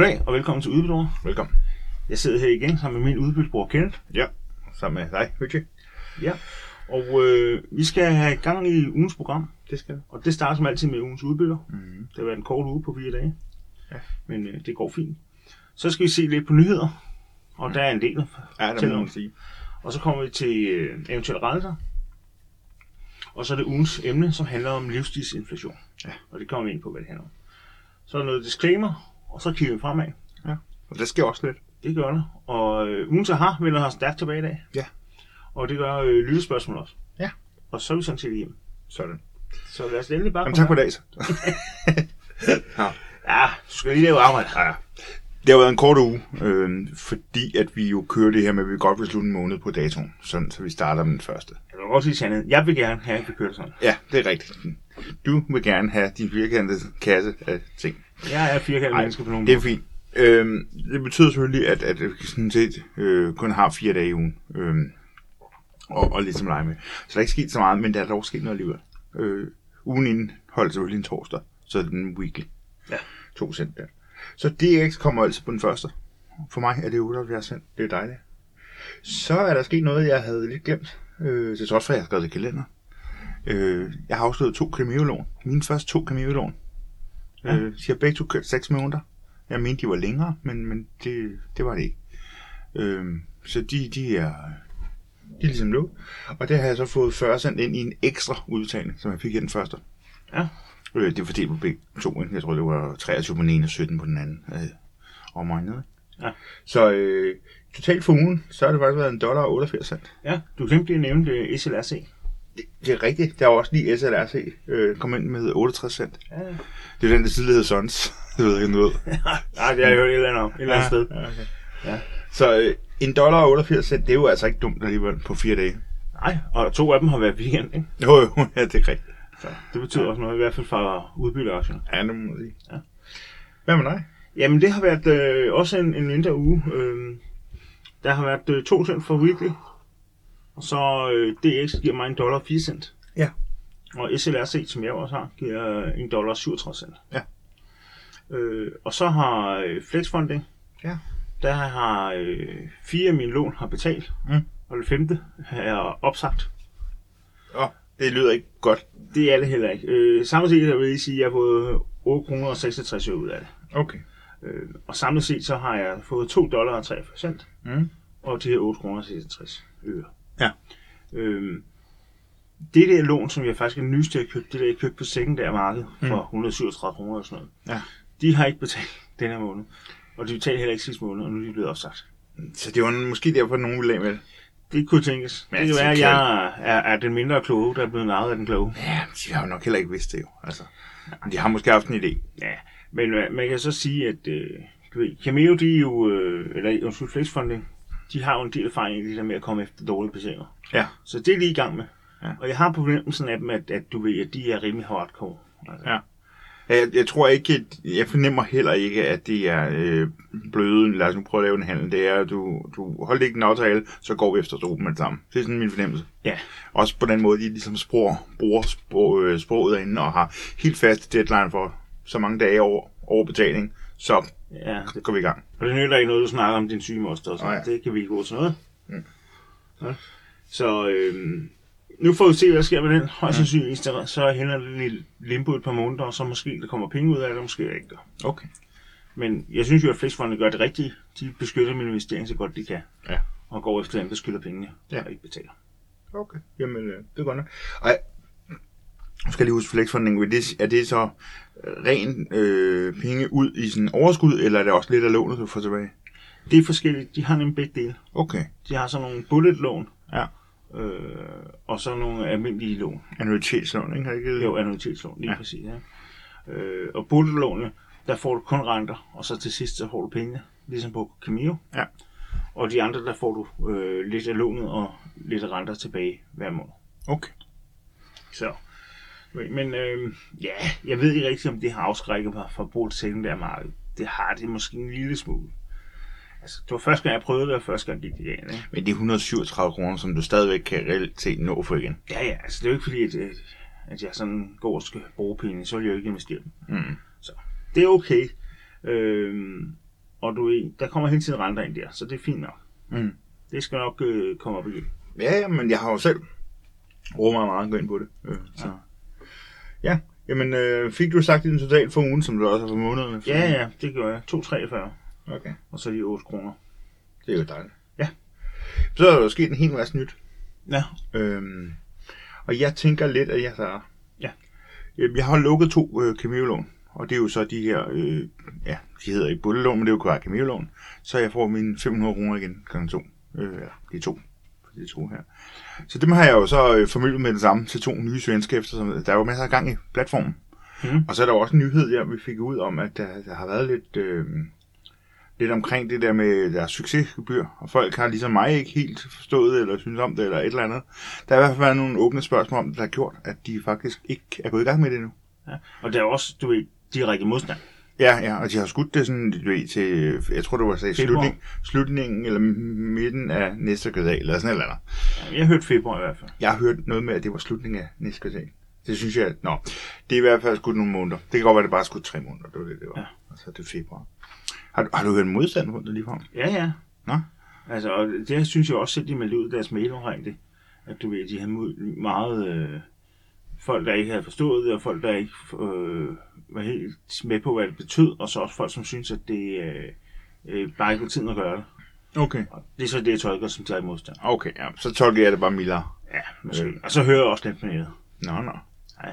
Goddag og velkommen til Udbytord. Velkommen. Jeg sidder her igen sammen med min udbytbror Kenneth. Ja, sammen med dig, Høtje. Ja. Og øh, vi skal have gang i ugens program, Det skal vi. og det starter som altid med ugens udbytter. Mm-hmm. Det har været en kort uge på fire dage, Ja. men øh, det går fint. Så skal vi se lidt på nyheder, og der er en del. Ja, det må man sige. Og så kommer vi til øh, eventuelle rettelser. Og så er det ugens emne, som handler om livsstilsinflation. Ja. Og det kommer vi ind på, hvad det handler om. Så er der noget disclaimer, og så kigger vi fremad. Og det sker også lidt. Det gør det. Og øh, ugens aha vender her stærkt tilbage i dag. Ja. Og det gør øh, lyttespørgsmål også. Ja. Og så er vi sådan set hjem. Sådan. Så lad os endelig bare Jamen, tak for dag, så. ja. Ja, du skal lige lave arbejde. ja. Det har været en kort uge, øh, fordi at vi jo kører det her med, at vi godt vil slutte en måned på datoen, sådan, så vi starter med den første. Jeg vil godt sige Sanne, jeg vil gerne have, at vi kører sådan. Ja, det er rigtigt. Du vil gerne have din firkantede kasse af ting. Jeg er firkantet menneske på nogen Det er fint. Øhm, det betyder selvfølgelig, at, at vi sådan set øh, kun har fire dage i ugen. Øhm, og, og lidt som lege med. Så der er ikke sket så meget, men der er dog sket noget alligevel. Øh, ugen inden holdt selvfølgelig en torsdag, så er det en weekly. Ja. To cent der. Så DX kommer altså på den første. For mig er det 78 cent. Det er dejligt. Så er der sket noget, jeg havde lidt glemt. Øh, til trods for, at jeg har skrevet det i kalender. Øh, jeg har afsluttet to Cameo-lån. Mine første to Cameo-lån. Ja. Øh, jeg har begge to kørt 6 måneder. Jeg mente, de var længere, men, men det, det var det ikke. Øhm, så de, de er de er ligesom lukket. Og det har jeg så fået 40 cent ind i en ekstra udbetaling, som jeg fik her den første. Ja. Øh, det er fordelt på begge to. Jeg tror, det var 23 på den ene og 17 på den anden. Øh, omegnet. ikke? Ja. Så øh, totalt for ugen, så har det faktisk været en dollar og 88 cent. Ja, du glemte lige at nævne det SLRC. Det, det er rigtigt. Der er også lige SLRC øh, kom ind med 68 cent. Ja. Det er den, der tidligere hed Sons. Det ved jeg ikke, du. Nej, det har jeg hørt et eller andet om. Et eller andet sted. Ja, okay. Ja. Så øh, en dollar og 88 cent, det er jo altså ikke dumt alligevel på fire dage. Nej, og to af dem har været weekend, ikke? Jo, jo, ja, det er rigtigt. Så det betyder også noget, i hvert fald for udbytteaktierne. Ja, det må. Ja. Hvad med dig? Jamen, det har været øh, også en, en mindre uge. Øh, der har været øh, 2 cent for weekly, og så øh, DX giver mig en dollar 4 cent. Ja. Og SLRC, som jeg også har, giver en dollar 67 cent. Ja. Øh, og så har øh, Flexfunding, Ja. der har øh, fire af mine lån har betalt, Mm. og det femte er opsagt. Åh, det lyder ikke godt. Det er det heller ikke. Øh, samlet set vil jeg sige, at jeg har fået 8 kroner og 66 øre ud af det. Okay. Øh, og samlet set så har jeg fået 2 dollar og 43 cent, Mm. og det er 8 kroner og 66 øre. Ja. Øh, det der lån, som jeg faktisk er nyeste, jeg købte, det der jeg købte på sekundære marked for Mm. 137 kroner og sådan noget, Ja. de har ikke betalt den her måned. Og de betalte heller ikke sidste måned, og nu er de blevet opsagt. Så det var måske derfor, at nogen ville af med det. Det kunne tænkes. Men det kan altså, være, at jeg er, er den mindre kloge, der er blevet narret af den kloge. Ja, de har jo nok heller ikke vidst det jo. Altså, de har måske haft en idé. Ja, men øh, man kan så sige, at øh, du ved, Cameo, de er jo, øh, eller undskyld, Flexfunding, de har jo en del erfaring i det der med at komme efter dårlige patienter. Ja. Så det er lige i gang med. Ja. Og jeg har på fornemmelsen af dem, at, at du ved, at de er rimelig hardcore. Altså, Ja. Jeg, jeg tror ikke, at, jeg fornemmer heller ikke, at det er øh, bløde, lad os nu prøve at lave en handel. Det er, at du, du holder ikke en aftale, så går vi efter struben med det samme. Det er sådan min fornemmelse. Ja. Også på den måde, de ligesom sprog, bruger sprog, øh, sproget derinde og har helt fast deadline for så mange dage over, over betaling, så ja det, går vi i gang. og det nytter ikke noget, du snakker om din syge moster og sådan Nej. noget. Det kan vi ikke gå til noget. Mm. Ja. Så øh, nu får vi se, hvad der sker med den. Højst sandsynligt, så- så hænder det i limbo et par måneder, og så måske der kommer penge ud af det, måske ikke gør. Okay. Men jeg synes jo, at Flexfonden gør det rigtige. De beskytter min investering så godt de kan. Ja. Og går efter dem, der skylder pengene, Ja. og ikke betaler. Okay, jamen øh, det er godt nok. Og jeg skal lige huske flexfunding, vil det, er det så ren øh, penge ud i sådan overskud, eller er det også lidt af lånet, du får tilbage? Det er forskelligt. De har nemlig begge dele. Okay, De har sådan nogle bullet-lån, ja. Øh, og så nogle almindelige lån. Annuitetslån, ikke? Har ikke Jo, annuitetslån, lige ja. Præcis. Ja. Øh, og bullet-lånene, der får du kun renter, og så til sidst så får du pengene, ligesom på Cameo. Ja. Og de andre, der får du øh, lidt af lånet og lidt af renter tilbage hver måned. Okay. Så. Men øh, ja, jeg ved ikke rigtig, om det har afskrækket mig fra at bruge det sekundære marked. Det har det måske en lille smule. Altså, det var første gang, jeg prøvede det, og første gang gik det galt. Ikke? Men det er 137 kroner, som du stadigvæk kan reelt set nå for igen. Ja, ja, altså det er jo ikke fordi, at, øh, at jeg sådan går og skal bruge penge, så vil jeg jo ikke investere dem. Mm. Det er okay. Øhm, og du ved, der kommer hele tiden renter ind der, så det er fint nok. Mm. Det skal nok øh, komme op igen. Ja, ja, men jeg har jo selv brugt meget gå ind på det. Øh, så. Ja, jamen øh, fik du sagt din total for ugen, som du også har for månederne? Ja, ja, det gør jeg. 2,43, Okay, og så de 8 kroner. det er jo dejligt. Ja. Så er der jo sket en hel masse nyt. Ja, Øhm, og jeg tænker lidt, at jeg så... Ja. Jeg har lukket to øh, Cameo-lån, og det er jo så de her, øh, ja, de hedder ikke bullet men det er jo bare Cameo-lån. Så jeg får mine 500 kroner igen gange to. Øh, ja, det er to. De to her. Så dem har jeg jo så øh, formidlet med det samme til to nye svenske efter, som der er jo masser af gang i platformen. Mhm. Og så er der jo også en nyhed der, vi fik ud om, at der, der har været lidt, øh, lidt omkring det der med deres succesgebyr, og folk har ligesom mig ikke helt forstået, eller synes om det, eller et eller andet. Der har i hvert fald været nogle åbne spørgsmål om, det, der har gjort, at de faktisk ikke er gået i gang med det endnu. ja. Og der er også, du ved, direkte modstand. Ja, ja, og de har skudt det sådan, du ved, til, jeg tror det var sagde, slutning, slutningen eller midten af næste kvartal, eller sådan et eller andet. Ja, Jeg har hørt februar i hvert fald. Jeg har hørt noget med, at det var slutningen af næste kvartal. Det synes jeg, nå, det er i hvert fald skudt nogle måneder. Det kan godt være, at det bare er skudt tre måneder, det var det, det var. Ja. Og så er det februar. Har, du- har du hørt modstand det lige frem? Ja, ja. Nå? Altså, og det synes jeg også selv, de meldte ud deres mail omkring det. At du ved, de havde meget øh, folk, der ikke havde forstået det, og folk, der ikke øh, var helt med på, hvad det betød, og så også folk, som synes, at det øh, øh, bare ikke var tiden at gøre det. Okay. Og det er så det, jeg tolker som taget modstand. Okay, ja. Så tolker jeg det bare mildere. Ja, måske. Øh. Og så hører jeg også lidt med det. Nå, nå. Ja.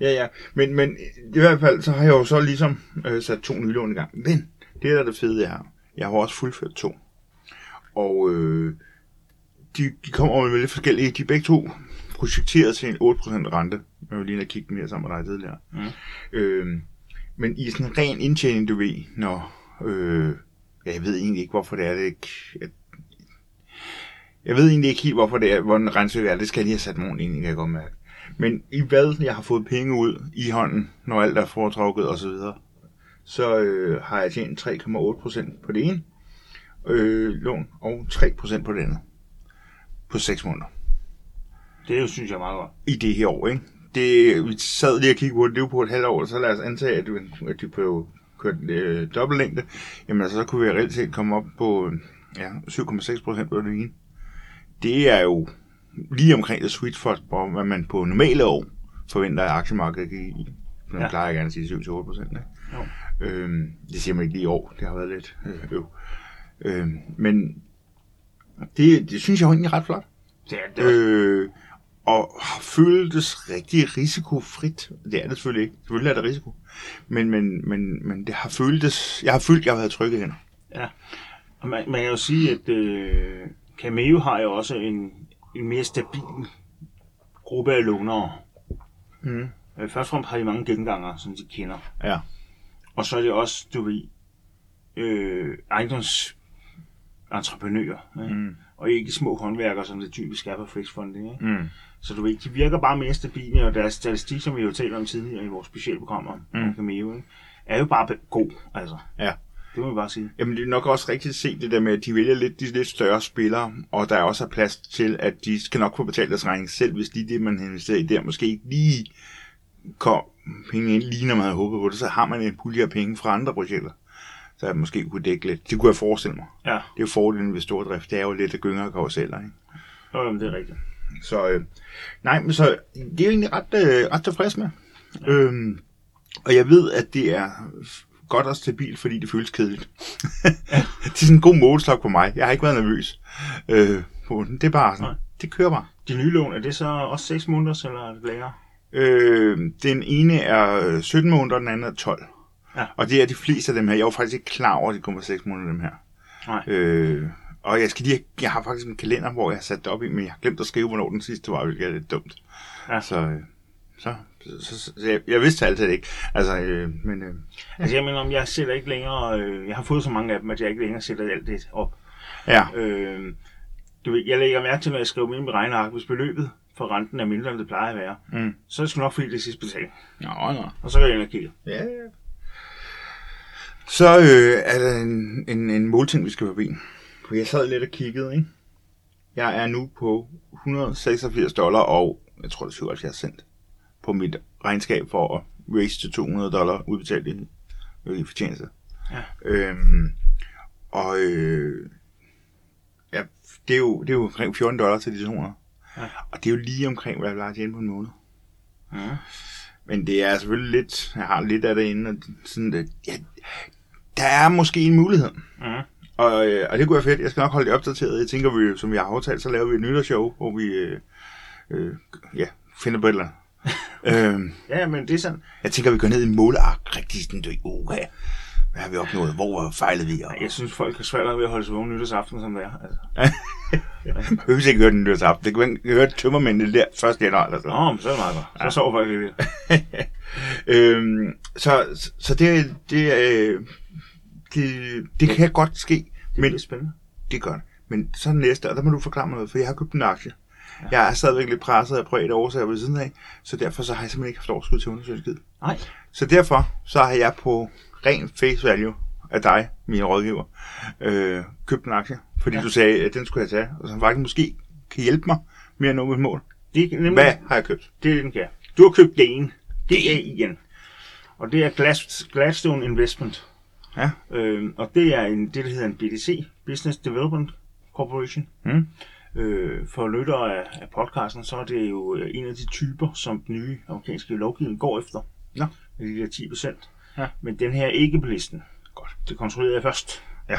Ja, ja. Men, men i hvert fald, så har jeg jo så ligesom øh, sat to nye lån i gang. Men det, der er det fede her, jeg har også fuldført to. Og øh, de, de kommer med lidt forskellige. De er begge to projekteret til en 8% rente. Jeg vil lige have kigget mere sammen med dig tidligere. Mm. Øh, men i sådan en ren indtjening, du ved, når... Øh, ja, jeg ved egentlig ikke, hvorfor det er det ikke... Jeg, jeg ved egentlig ikke helt, hvorfor det er, hvordan regnstykket er. Det skal jeg lige have sat morgen ind, kan jeg godt mærke. Men i hvad jeg har fået penge ud i hånden, når alt er foretrukket og så videre, så øh, har jeg tjent 3,8% på det ene øh, lån, og 3% på det andet. På 6 måneder. Det er jo, synes jeg, meget godt. I det her år, ikke? Det, vi sad lige og kiggede på det, det jo på et halvt år, så lad os antage, at, du, at de blev kørt øh, dobbeltlængde. Jamen altså, så kunne vi reelt set komme op på ja, 7,6% på det ene. Det er jo lige omkring det sweet spot, hvor hvad man på normale år forventer, at aktiemarkedet kan give. Man Ja. ja. plejer gerne at sige 7-8%. Ikke? Jo. Øhm, det siger man ikke lige i år. Det har været lidt øh, øv. Øhm, men det, det synes jeg jo egentlig er ret flot. Det er, det Øh, og har føltes rigtig risikofrit. Det er det selvfølgelig ikke. Selvfølgelig er det risiko. Men, men, men, men det har føltes... Jeg har følt, jeg har været trygge hen. og man, man kan jo sige, at øh, Cameo har jo også en, en mere stabil gruppe af lånere. Mm. Øh, Først og fremmest har de mange genganger, som de kender. Ja. Og så er det også, du ved, øh, ejendomsentreprenører. Ikke? Mm. Og ikke små håndværkere, som det typisk er på flexfunding. Ikke? Mm. Så du ved, de virker bare mere stabile, og deres statistik, som vi jo talte om tidligere i vores specialprogrammer, Mm. mm. Cameo, ikke? er jo bare god. Altså. Ja. Det må vi bare sige. Jamen, det er nok også rigtigt set det der med, at de vælger lidt de lidt større spillere, og der er også plads til, at de skal nok få betalt deres regning selv, hvis de det, man har investeret i der, måske ikke lige kom penge ind, lige når man havde håbet på det, så har man en pulje af penge fra andre projekter, så jeg måske kunne dække lidt. Det kunne jeg forestille mig. Ja, Det er jo fordelen ved stordrift, det er jo lidt at gynger og karuseller, ikke? jo, jamen, det er rigtigt. Så øh, nej, men så det er jeg egentlig ret, øh, ret tilfreds med. Ja. Øhm, og jeg ved, at det er godt og stabilt, fordi det føles kedeligt. det er sådan en god målestok på mig. Jeg har ikke været nervøs øh, på den. Det er bare sådan, Nej. det kører bare. De nye lån, er det så også 6 måneder, eller er det længere? Øh, den ene er øh, 17 måneder, og den anden er 12. Ja. Og det er de fleste af dem her. Jeg var faktisk ikke klar over, at det kommer 6 måneder dem her. Nej. Øh, og jeg skal lige, jeg har faktisk en kalender, hvor jeg har sat det op i, men jeg har glemt at skrive, hvornår den sidste var, hvilket er lidt dumt. Ja. Så, øh, så, så, så, så jeg, jeg vidste altid ikke. Altså, øh, men øh, Altså, jeg mener, om jeg sætter ikke længere... Øh, jeg har fået så mange af dem, at jeg ikke længere sætter alt det op. ja, Øh, du ved, jeg lægger mærke til, når jeg skriver mit regneark, hvis beløbet for renten er mindre, end det plejer at være, Mm. så er det sgu nok fordi, det er sidste betaling. Nå, nå. Og så kan jeg ind og kigge. Ja, ja. Så øh, er der en, en, en målting, vi skal forbi. For jeg sad lidt og kiggede, ikke? Jeg er nu på 186 dollar og, jeg tror det er 77 cent, på mit regnskab for at raise til 200 dollar udbetalt i, i fortjeneste. Ja. Øhm, Og øh, ja, det er, jo, det er jo omkring 14 dollar til de 200. Ja. Og det er jo lige omkring, hvad jeg plejer at tjene på en måned. Ja. Men det er selvfølgelig lidt, jeg har lidt af det inde, og sådan, at, ja, der er måske en mulighed. Ja. Og, øh, og det kunne være fedt. Jeg skal nok holde det opdateret. Jeg tænker, vi, som vi har aftalt, så laver vi et nytårsshow, hvor vi øh, øh, ja, finder på et eller andet. øhm, ja, men det er sådan... jeg tænker, vi går ned i måleark rigtig sådan, du, hvad, hvad har vi opnået? Hvor fejlede vi? Og, Jeg synes, folk har svært ved at holde sig vågen nytårsaften, som det er. Altså. jeg behøver ikke høre den nytårsaften. Det kan man høre tømmermændene der første januar eller sådan. Nå, men så er det meget godt. Så sover folk lidt. øhm, så, så det, det, øh, det, det kan godt ske, Det men spændende. det gør det. Men så næste, og der må du forklare mig noget, for jeg har købt en aktie. Ja. Jeg er stadigvæk lidt presset af private årsager ved siden af, så derfor så har jeg simpelthen ikke haft overskud til at undersøge en skid. Nej. Så derfor så har jeg på ren face value af dig, min rådgiver, øh, købt en aktie, fordi ja. Ja. du sagde, at den skulle jeg tage, og som faktisk måske kan hjælpe mig med at nå mit mål. Det er nemlig, Hvad har jeg købt? Det er det, den kan. Du har købt Gain. G-A-I-N. Og det er Glass, Gladstone Investment. Ja. Øh, og det er en, det, der hedder en BDC, Business Development Corporation. Mm. Øh, for lyttere af, af podcasten, så er det jo øh, en af de typer, som den nye amerikanske lovgivning går efter. Med de der 10 procent. Ja. Men den her er ikke på listen. Godt. Det kontrollerede jeg først. Ja.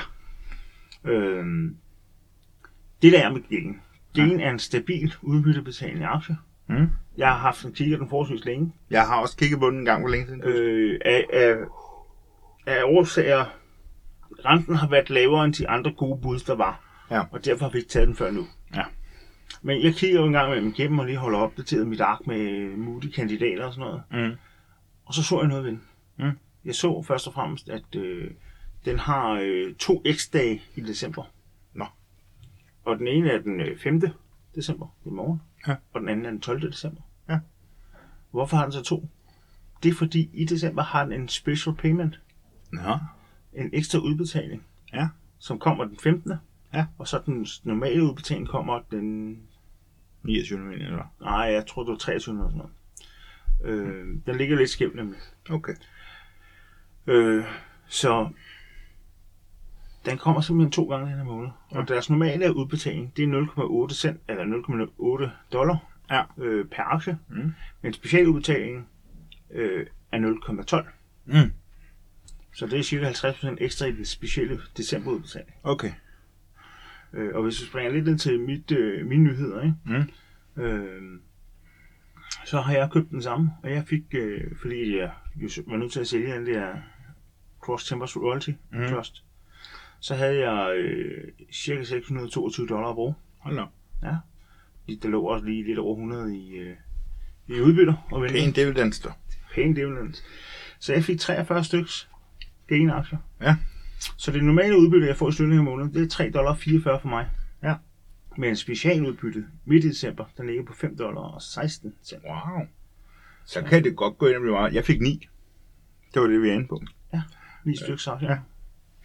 Øh, det der er med Gain. Gain ja. er en stabil udbyttebetalende aktie. Mm. Jeg har haft en kigger den forholdsvis længe. Jeg har også kigget på den en gang, hvor længe siden. Øh. Af, af, af årsager, renten har været lavere end de andre gode bud, der var. Ja. Og derfor har vi ikke taget den før nu. Ja. Men jeg kigger jo en gang med dem igennem og lige holder opdateret mit ark med mulige kandidater og sådan noget. Mm. Og så så jeg noget ved den. Mm. Jeg så først og fremmest, at øh, den har øh, to x-dage i december. Nå. Og den ene er den øh, 5. december, i morgen. Ja. Og den anden er den 12. december. Ja. Hvorfor har den så to? Det er fordi, i december har den en special payment. Nå. En ekstra udbetaling. Ja. Som kommer den 15. Ja. Og så den normale udbetaling kommer den 29. mener eller? Nej, jeg tror, det var 23 eller sådan noget. Øh, den ligger lidt skævt nemlig. Okay. Øh, så den kommer simpelthen to gange den her måned. Ja. Og deres normale udbetaling, det er 0,8 cent, eller 0,8 dollar Ja. øh, per aktie. Mm. Men specialudbetalingen øh, er 0,12. Mm. Så det er cirka 50% ekstra i den specielle decemberudbetaling. Okay. Øh, og hvis vi springer lidt ind til mit, øh, mine nyheder, ikke? Mm. Øh, så har jeg købt den samme, og jeg fik, øh, fordi jeg var nødt til at sælge den der Cross Timbers Royalty Mm. Trust, så havde jeg øh, cirka 622 dollar at bruge. Hold da. Der lå også lige lidt over 100 i, øh, i udbytter og. Pæn dividends, du. Pæn dividends. Så jeg fik 43 styks gain-aktier. Ja. Så det normale udbytte, jeg får i slutningen af måneden, det er 3 dollar 44 for mig. Ja. Men specialudbyttet midt i december, den ligger på 5 dollar og 16 cent. Wow. Så kan det godt gå ind og blive meget. Jeg fik 9. Det var det, vi er inde på. Ni stykker aktier. Ja. Ja.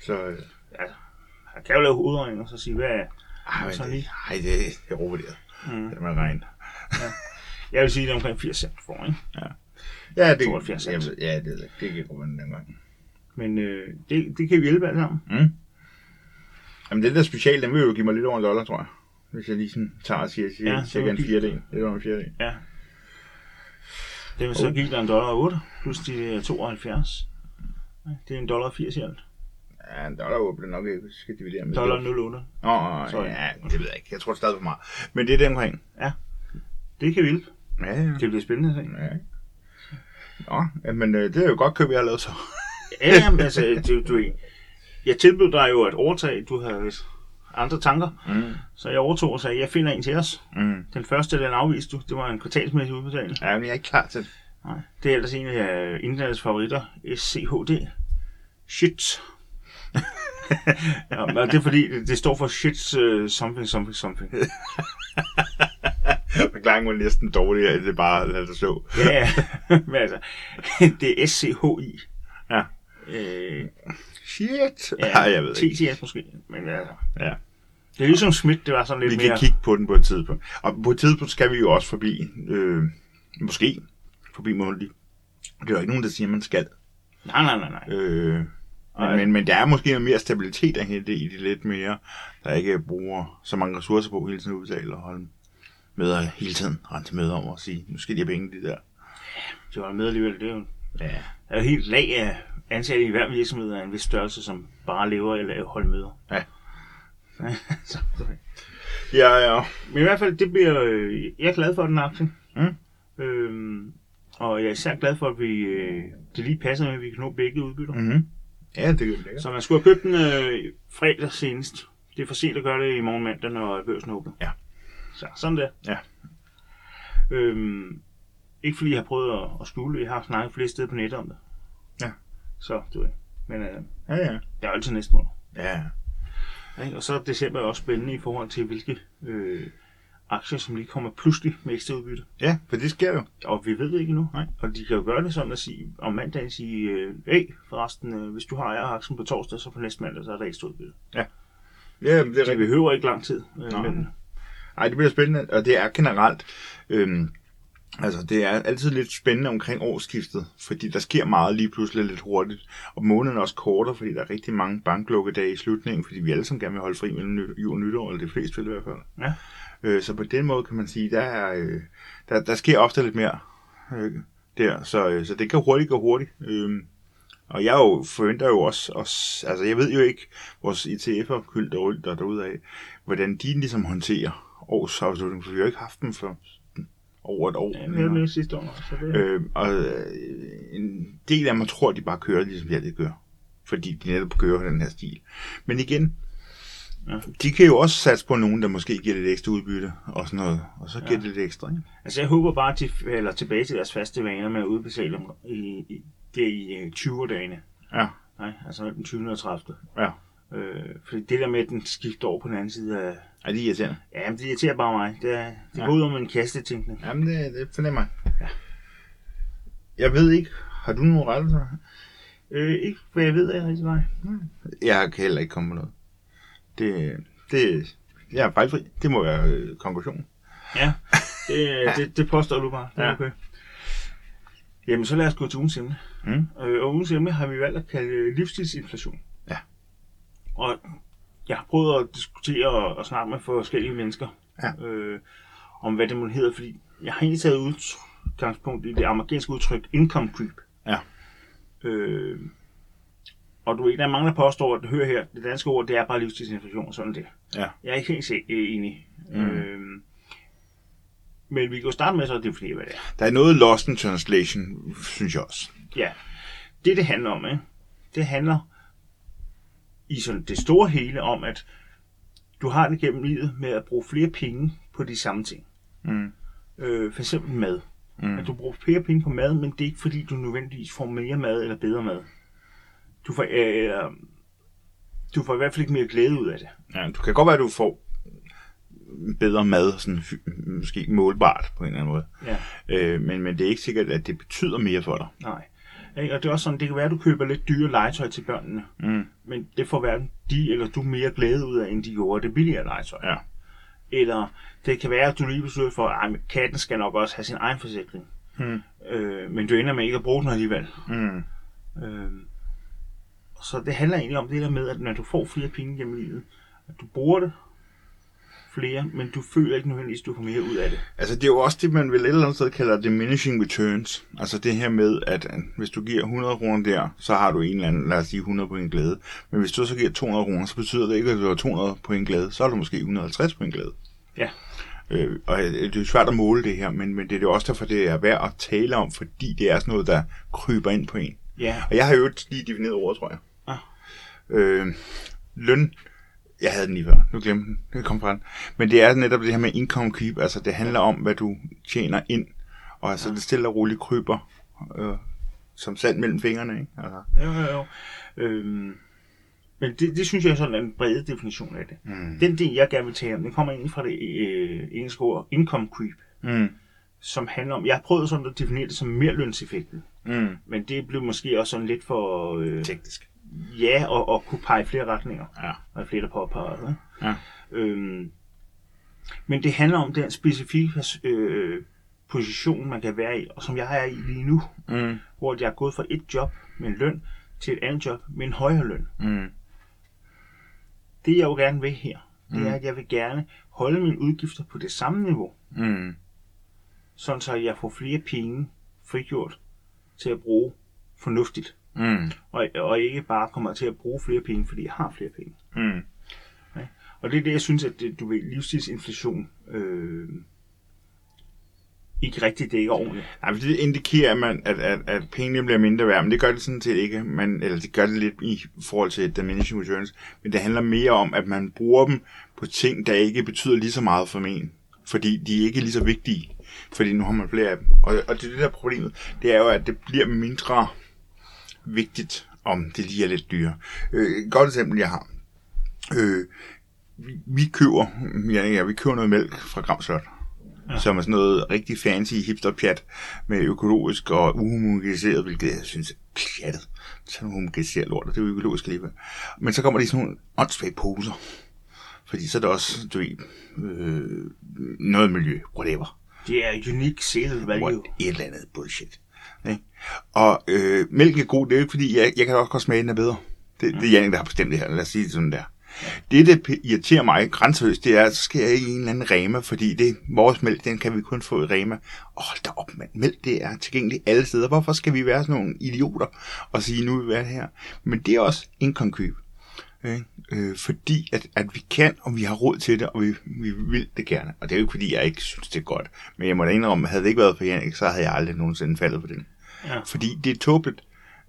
Så, øh, Han kan jo lave udregninger og så sige, hvad er... ej, Så det, lige. ej, det, det er overvurderet. Mm. Det er med regn. Jeg vil sige, det er omkring 80 cent for, ikke? Ja, det, 72 jeg, ved- ja, det, det kan gå med den gang. Men øh, det, det kan vi hjælpe alle sammen. Mm. Jamen, det der special, den vil jo give mig lidt over en dollar, tror jeg. Hvis jeg lige sådan tager og siger, siger Ja, ja, cirka en fjerdedel. Lidt over en fjerdedel. Ja. Det vil så give dig en dollar og 8, plus de øh, 72. Ja, Det er en dollar og 80 i alt. Ja, en dollar bliver nok ikke, jeg skal dividere med. Dollar 08. Åh, oh, Sorry. ja, det ved jeg ikke. Jeg tror det er stadig for meget. Men det er den omkring. Det kan vi hjælpe. Ja, ja. Det bliver spændende se. ja. Nå, ja, men øh, det er jo godt køb, jeg har lavet så. Ja, jamen, altså, du, du, jeg tilbød dig jo at overtage, du havde vist andre tanker, Mm. så jeg overtog og sagde, jeg finder en til os. Mm. Den første, den afviste du, det var en kvartalsmæssig udbetaling. Ja, men jeg er ikke klar til det. Nej, det er ellers en af internettets favoritter, SCHD. Shit. ja, men det er fordi, det, det står for shit uh, something, something, something. Forklaringen var næsten dårlig, at det bare lader det stå. Ja, ja. men altså, det er SCHI. Ja. Øh, Shit. ja, Ja, jeg ved ikke. TTS måske, men altså. Ja. Det er ligesom Schmidt, det var sådan lidt Vi kan mere... kigge på den på et tidspunkt. Og på et tidspunkt skal vi jo også forbi, øh, måske forbi Måldi. Det er jo ikke nogen, der siger, at man skal. Nej, nej, nej, nej. Øh, Men, men, men der er måske noget mere stabilitet at hente i de lidt mere, der ikke bruger så mange ressourcer på hele tiden at udtale og holde møder hele tiden, til møder om og sige, nu skal de have penge, de der. De holder med alligevel. Det er jo, Ja. der er jo helt lag af ansatte i hver virksomhed af en vis størrelse, som bare lever af at lave holdmøder. Ja. Ja, ja. Men i hvert fald, det bliver, øh, jeg er glad for den aktie. Mm. Øhm, og jeg er især glad for, at vi, øh, det lige passer med, at vi kan nå begge udbytter. Mm. Mm-hmm. Ja, det er lækkert. Så man skulle have købt den øh, fredag senest. Det er for sent at gøre det i morgen mandag, når børsen åbner. Ja. Så sådan der. Ja. Øhm, ikke fordi jeg har prøvet at, at skjule det. Jeg har snakket flere steder på nettet om det. Ja. Så, du ved. Men øh, Ja, ja. det er altid næste måned. Ja, Ikke? Og så er december også spændende i forhold til, hvilke øh, aktier, som lige kommer pludselig med ekstra udbytte. ja, for det sker jo. Og vi ved det ikke endnu. Nej. Og de kan jo gøre det sådan at sige, om mandagen sige, øh, hey, forresten, øh, hvis du har ejer-aktien på torsdag, så på næste mandag, så er der ekstra udbytte. Ja, det er rigtigt. behøver ikke lang tid. Øh, Nej. men Ej, det bliver spændende, og det er generelt, øhm, altså det er altid lidt spændende omkring årsskiftet, fordi der sker meget lige pludselig lidt hurtigt, og måneden er også kortere, fordi der er rigtig mange banklukkedage i slutningen, fordi vi alle sammen gerne vil holde fri mellem jul og nytår, eller det fleste vil i hvert fald. Ja. Øh, så på den måde kan man sige, der, er, øh, der, der sker ofte lidt mere øh, der, så, så det kan hurtigt gå hurtigt. Øh, og jeg jo forventer jo også, også, altså jeg ved jo ikke, vores ETF'er, Kyld og Ryld, der er derude af, hvordan de ligesom håndterer årsafslutningen, for vi har jo ikke haft dem for over et år. ja, havde med sidste år. Så det, Øh, og øh, en del af mig tror, de bare kører, ligesom jeg det gør. Fordi de netop kører den her stil. Men igen, Ja. de kan jo også satse på nogen, der måske giver lidt ekstra udbytte og sådan noget. Og så giver Ja. det lidt ekstra, ikke? Altså jeg håber bare, at de falder tilbage til deres faste vaner med at udbetale dem i, i, det i øh, 20'er-dagene. Ja. Nej, altså den 20. og 30. Ja. Øh, fordi det der med, at den skifter over på den anden side af... Er det irriterende? Ja, men det irriterer bare mig. Det, er, det Ja. går ud om en kastetænkning. Jamen, det, det fornemmer jeg. Ja. Jeg ved ikke, har du nogle rettelser? Øh, ikke hvad jeg ved af rigtig nej. Jeg kan heller ikke komme på noget. Det, det, jeg er fejlfri. Det må være øh, konklusionen. Ja, det, det, det påstår du bare. Det er Ja. okay. Jamen, så lad os gå til ugens emne. Mm. Øh, og ugens emne har vi valgt at kalde livsstilsinflation. Og jeg har prøvet at diskutere og, og snakke med forskellige mennesker Ja. øh, om, hvad det må hedder, fordi jeg har egentlig taget udgangspunkt i det amerikanske udtryk income creep. Ja. Øh, og du ved, der er mange, der påstår, at hør her, det danske ord, det er bare livsstilsinflation, sådan det. Ja. Jeg er ikke helt øh, enig. Mm. Øh, men vi kan jo starte med så at definere, hvad det er. Der er noget lost in translation, synes jeg også. Ja, det det handler om, ikke? det handler i sådan det store hele om, at du har det gennem livet med at bruge flere penge på de samme ting. Mm. Øh, for eksempel mad. Mm. At du bruger flere penge på mad, men det er ikke fordi, du nødvendigvis får mere mad eller bedre mad. Du får, øh, du får i hvert fald ikke mere glæde ud af det. Ja, du kan godt være, at du får bedre mad, sådan måske målbart på en eller anden måde. Ja, Øh, men, men det er ikke sikkert, at det betyder mere for dig. nej. Ikke? Og det er også sådan, det kan være, at du køber lidt dyre legetøj til børnene, Mm. men det får hverken de eller du mere glæde ud af, end de gjorde det billigere legetøj. Ja. Eller det kan være, at du lige beslutter for, at katten skal nok også have sin egen forsikring. Mm. Øh, men du ender med ikke at bruge den alligevel. Mm. Øh, så det handler egentlig om det der med, at når du får flere penge gennem livet, at du bruger det flere, men du føler ikke nødvendigvis, at du får mere ud af det. Altså, det er jo også det, man vel et eller andet sted kalder diminishing returns. Altså det her med, at hvis du giver 100 kroner der, så har du en eller anden, lad os sige, 100 point glæde. Men hvis du så giver 200 kroner, så betyder det ikke, at du har 200 point glæde. Så har du måske 150 point glæde. Ja. Øh, og øh, det er svært at måle det her, men, men det er jo også derfor, det er værd at tale om, fordi det er sådan noget, der kryber ind på en. Ja, Og jeg har jo lige defineret ordet, tror jeg. Ah. Øh, løn. Jeg havde den lige før. Nu glemte den. Det kom fra den. Men det er netop det her med income creep. Altså, det handler om, hvad du tjener ind. Og altså, det stille og roligt kryber øh, som sand mellem fingrene, ikke? Altså, jo, jo, jo. Øhm, men det, det synes jeg er sådan en bred definition af det. mm. Den del, jeg gerne vil tale om, den kommer egentlig fra det øh, engelske ord income creep, Mm. som handler om, jeg har prøvet sådan at definere det som merlønseffekten, Mm. men det blev måske også sådan lidt for, øh, Teknisk. Ja, og, og kunne pege i flere retninger. Ja. Og flere, der påpeger. Ja. Øhm, men det handler om den specifikke øh, position, man kan være i, og som jeg er i lige nu, Mm. hvor jeg er gået fra et job med en løn til et andet job med en højere løn. Mm. Det jeg jo gerne vil her, det er, at jeg vil gerne holde mine udgifter på det samme niveau, Mm. sådan så jeg får flere penge frigjort til at bruge fornuftigt. Mm. Og, og ikke bare kommer til at bruge flere penge, fordi jeg har flere penge. Mm. Og det er det, jeg synes, at det, du ved, livsstilsinflation øh, ikke rigtig dækker ordentligt. Ja, men det indikerer, at, man, at, at, at pengene bliver mindre værd, men det gør det sådan set ikke. Man, eller det gør det lidt i forhold til diminishing returns, men det handler mere om, at man bruger dem på ting, der ikke betyder lige så meget for en. Fordi de er ikke lige så vigtige. Fordi nu har man flere af dem. Og, og det er det der problemet. Det er jo, at det bliver mindre vigtigt, om det lige er lidt dyre. Øh, et godt eksempel, jeg har. Øh, vi, vi køber, ja, ja, vi køber noget mælk fra Gramslot. Ja. Som er sådan noget rigtig fancy hipster-pjat med økologisk og uhomogeniseret, hvilket jeg synes er pjattet. Så er homogeniseret lort, og det er jo økologisk alligevel. Men så kommer de sådan nogle åndssvage poser. Fordi så er der også, du ved, øh, noget miljø, whatever. Det er unique sale value. What, et eller andet bullshit. Ikke? Og øh, mælken er god, det er jo ikke fordi, jeg, jeg kan også godt smage, den er bedre. Det, det er Jannik, der har bestemt det her, lad os sige det sådan der. Det, der irriterer mig grænseløst, det er, at så skal jeg i en eller anden Rema, fordi det, vores mælk, den kan vi kun få i Rema. Åh, hold da op, mand. Mælk, det er tilgængeligt alle steder. Hvorfor skal vi være sådan nogle idioter og sige, nu vil vi være det her? Men det er også en. Ikke? Øh, fordi at, at vi kan, og vi har råd til det, og vi, vi vil det gerne. Og det er jo ikke, fordi jeg ikke synes, det er godt. Men jeg må da indrømme, havde det ikke været for Jannik, så havde jeg aldrig nogensinde faldet på den. Ja. Fordi det er tåbeligt.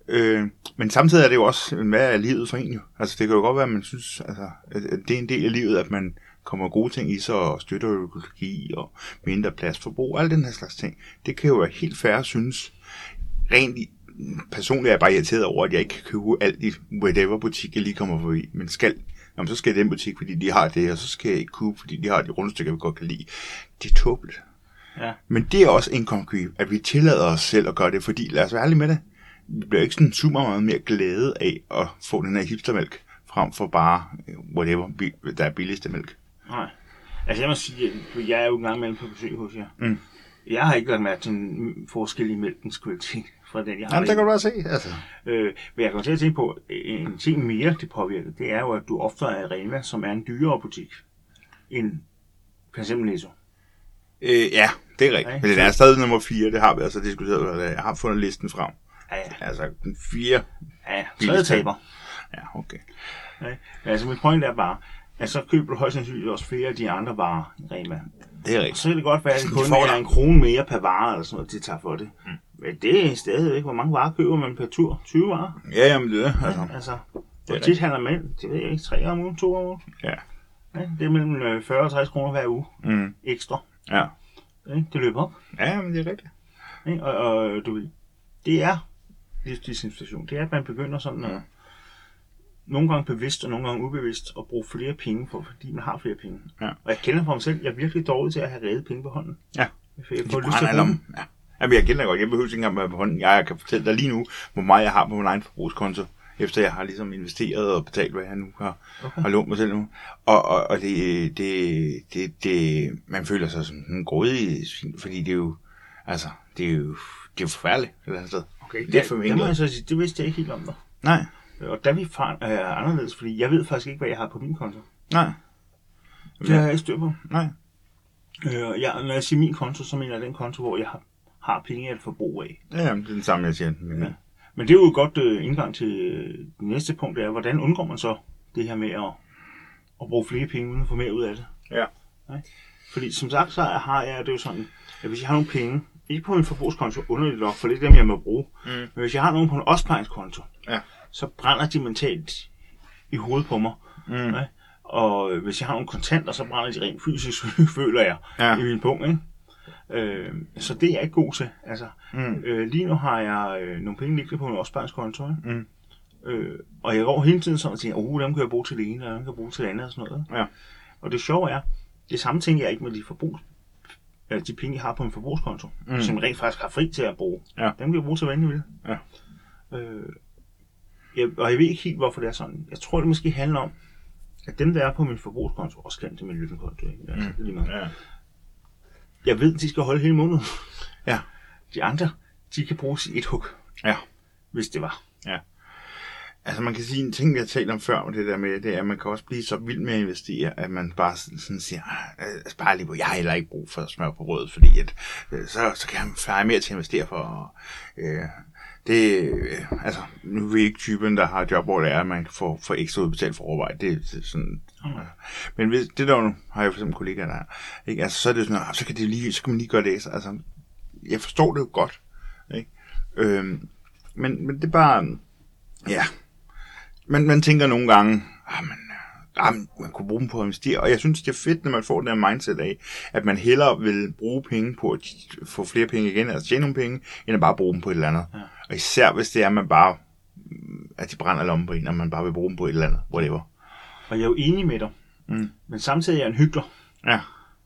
Øh, men samtidig er det jo også, hvad er livet for en jo? Altså det kan jo godt være, at man synes, altså, at det er en del af livet, at man kommer gode ting i sig og støtter økologi og mindre pladsforbrug og alle den her slags ting. Det kan jo være helt at synes. Rent personligt er jeg bare irriteret over, at jeg ikke kan købe alt i whatever butik, jeg lige kommer forbi. Men skal, jamen, så skal jeg i den butik, fordi de har det, og så skal jeg ikke købe, fordi de har de rundstykker, vi godt kan lide. Det er tåbeligt. Ja. Men det er også en konkøb, at vi tillader os selv at gøre det, fordi lad os være ærlige med det. Vi bliver ikke sådan super meget mere glæde af at få den her hipstermælk, frem for bare øh, whatever, der er billigste mælk. Nej. Altså jeg må sige, at jeg er jo en gang imellem på besøg hos jer. Mm. Jeg har ikke lagt mærke til en forskel i mælkens kvalitet fra den, jeg har Jamen, der derhjemme. kan du bare se, altså. Øh, men jeg kommer til at tænke på, en ting mere, det påvirker, det er jo, at du ofte er i Rema, som er en dyrere butik, end for eksempel Netto. Øh, ja, det er rigtigt. Nej, Men den er stadig nummer 4, det har vi altså diskuteret, og jeg har fundet listen frem. Ja, ja, Altså, den 4. ja. Tredje taber. Ja, okay. Ja. Altså mit point er bare, at så køber du højst sandsynligt også flere af de andre varer i Rema. Det er Og rigtigt. så kan det godt være, at det kun får er en krone mere per vare, eller sådan noget, de tager for det. Mm. Men det er stadigvæk, hvor mange varer køber man per tur? 20 varer? Ja, jamen det er det, altså. Altså, hvor rigtigt. tit handler man? Det ved jeg ikke, 3 om ugen, 2 om ugen. Ja. Ja, det er mellem øh, 40 og 60 kroner hver uge Mm. ekstra. Ja. Ikke? Det løber op. Ja, men det er rigtigt. Ikke? Og, og du ved, det er livsstilsinflation. Det er, at man begynder sådan at, nogle gange bevidst og nogle gange ubevidst, at bruge flere penge, for, fordi man har flere penge. Ja. Og jeg kender fra mig selv, jeg er virkelig dårlig til at have reddet penge på hånden. Ja. For jeg får lyst til at bruge. Ja. Jamen, jeg kender godt. Jeg behøver ikke engang på hånden. Jeg kan fortælle dig lige nu, hvor meget jeg har på min egen forbrugskonto, efter jeg har ligesom investeret og betalt, hvad jeg nu har, okay. har lånt mig selv nu. Og, og, og det, det, det, det, man føler sig som en grådig fordi det er jo, altså, det er jo, det er jo forfærdeligt. Eller andet sted. Okay, det det, er for det, må jeg så sige, det vidste jeg ikke helt om dig. Nej, Og der er vi fra, er anderledes, fordi jeg ved faktisk ikke, hvad jeg har på min konto. nej, Det har jeg ikke styr på. nej. Øh, jeg, når jeg siger min konto, så mener jeg den konto, hvor jeg har, har penge at forbrug af. Ja, det er den samme, jeg siger. Men, Ja. Men det er jo et godt øh, indgang til øh, det næste punkt, det er, hvordan undgår man så det her med at, at bruge flere penge, uden at få mere ud af det? Ja. Fordi som sagt, så har jeg det jo sådan, at hvis jeg har nogle penge, ikke på min forbrugskonto, underligt nok, for det er dem, jeg må bruge, Mm. men hvis jeg har nogen på en opsparingskonto, Ja. så brænder de mentalt i hovedet på mig. Mm. Ja. Og øh, hvis jeg har nogle kontanter, så brænder de rent fysisk, føler jeg, Ja. i min punkt. Ikke? Øh, så det er jeg ikke god til. Altså, Mm. øh, lige nu har jeg øh, nogle penge liggende på min opsparingskonto. Mm. Øh, og jeg går hele tiden sådan og tænker, uh, dem kan jeg bruge til det ene, og dem kan jeg bruge til det andet og sådan noget. Ja. Og det sjove er, det samme tænker jeg ikke med de forbrugs, eller de penge, jeg har på en forbrugskonto, Mm. mm. som jeg rent faktisk har fri til at bruge. Ja. Dem kan jeg bruge til, hvad jeg vil. Ja. Øh, jeg, og jeg ved ikke helt, hvorfor det er sådan. Jeg tror, det måske handler om, at dem, der er på min forbrugskonto, også kan til min lønkonto. Ikke? Altså, det er lige meget. Ja. Jeg ved, de skal holde hele måneden. Ja. De andre, de kan bruges i et hug, Ja. hvis det var. Altså man kan sige en ting, vi har talt om før, med det der med, det er, at man kan også blive så vild med at investere, at man bare sådan siger, "Ah, jeg sparer lige på, jeg har heller ikke brug for smør på brødet, fordi at, øh, så, så kan jeg færre mere til at investere for. Øh, det, øh, altså, nu er vi ikke typen, der har job, hvor det er, at man kan få, få ekstra udbetalt for overvej. Det er sådan, Mm. men hvis, det der har jeg for eksempel kollegaer, der er, ikke? Altså, så er det sådan, "Ah, så kan, det lige, så kan man lige gøre det ekstra. Altså, jeg forstår det jo godt. Ikke? Øhm, men, men det er bare, ja, man, man tænker nogle gange, ah, men, ah, men man kunne bruge dem på at investere, og jeg synes, det er fedt, når man får den her mindset af, at man hellere vil bruge penge på at få flere penge igen, altså tjene nogle penge, end at bare bruge dem på et eller andet. Ja. Og især hvis det er, at man bare, at de brænder lommen på en, og man bare vil bruge dem på et eller andet, whatever. Og jeg er jo enig med dig. Mm. Men samtidig er jeg en hyggelig. Ja,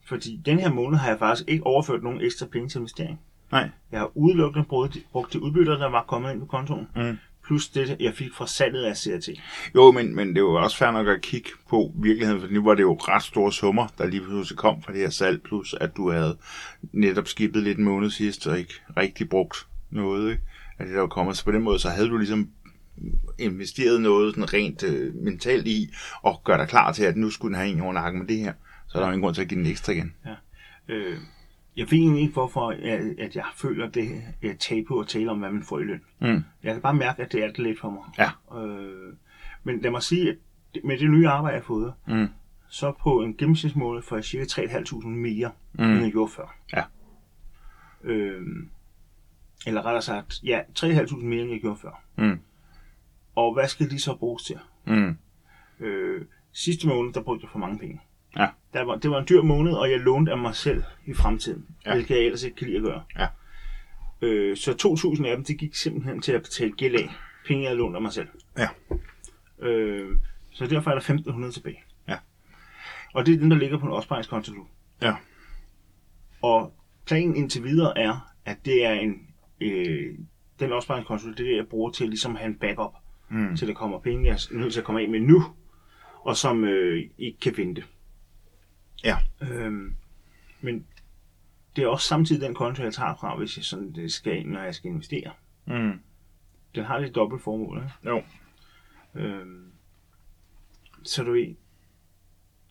Fordi den her måned har jeg faktisk ikke overført nogen ekstra penge til investering. nej, Jeg har udelukkende brugt, brugt de udbytter, der var kommet ind på kontoen. Mm. Plus det, jeg fik fra salget af CRT. Jo, men, men det jo også fair nok at kigge på virkeligheden, for nu var det jo ret store summer, der lige pludselig kom fra det her salg, plus at du havde netop skibet lidt en måned sidst, og ikke rigtig brugt noget ikke? af det, der var kommet. Så på den måde, så havde du ligesom investeret noget sådan rent øh, mentalt i, og gøre dig klar til, at nu skulle den have en over nakken med det her. Så er der jo ingen grund til at give den ekstra igen. Øh, jeg ved egentlig ikke, hvorfor at, at jeg føler det er tabu at tale om, hvad man får i løn. Mm. Jeg kan bare mærke, at det er det lidt for mig. Ja. Øh, men lad mig sige, at med det nye arbejde, jeg har fået, Mm. så på en gennemsnitsmåned får jeg cirka 3.500 mere, mm. end jeg gjorde før. Ja. Øh, eller rettere sagt, ja, 3.500 mere, end jeg gjorde før. Mm. Og hvad skal de så bruges til? Mm. Øh, sidste måned, der brugte jeg for mange penge. Ja. Der var, det var en dyr måned, og jeg lånte af mig selv i fremtiden, Ja. hvilket jeg ellers ikke kan lide at gøre. Ja. Øh, så 2.000 af dem, det gik simpelthen til at betale gæld af. Penge, jeg havde lånt af mig selv. Ja. Øh, så derfor er der 1.500 tilbage. Ja. Og det er den, der ligger på en opsparingskonto nu. Ja. Og planen indtil videre er, at det er en... Øh, den opsparingskonto, det er det, jeg bruger til ligesom at have en backup, Mm. til der kommer penge, jeg er nødt til at komme af med nu, og som øh, ikke kan vente. Ja. Øhm, men det er også samtidig den konto, jeg tager fra, hvis jeg sådan, det skal ind, når jeg skal investere. Mm. Den har lidt dobbelt formål, ikke? Jo. Øhm, så du ved,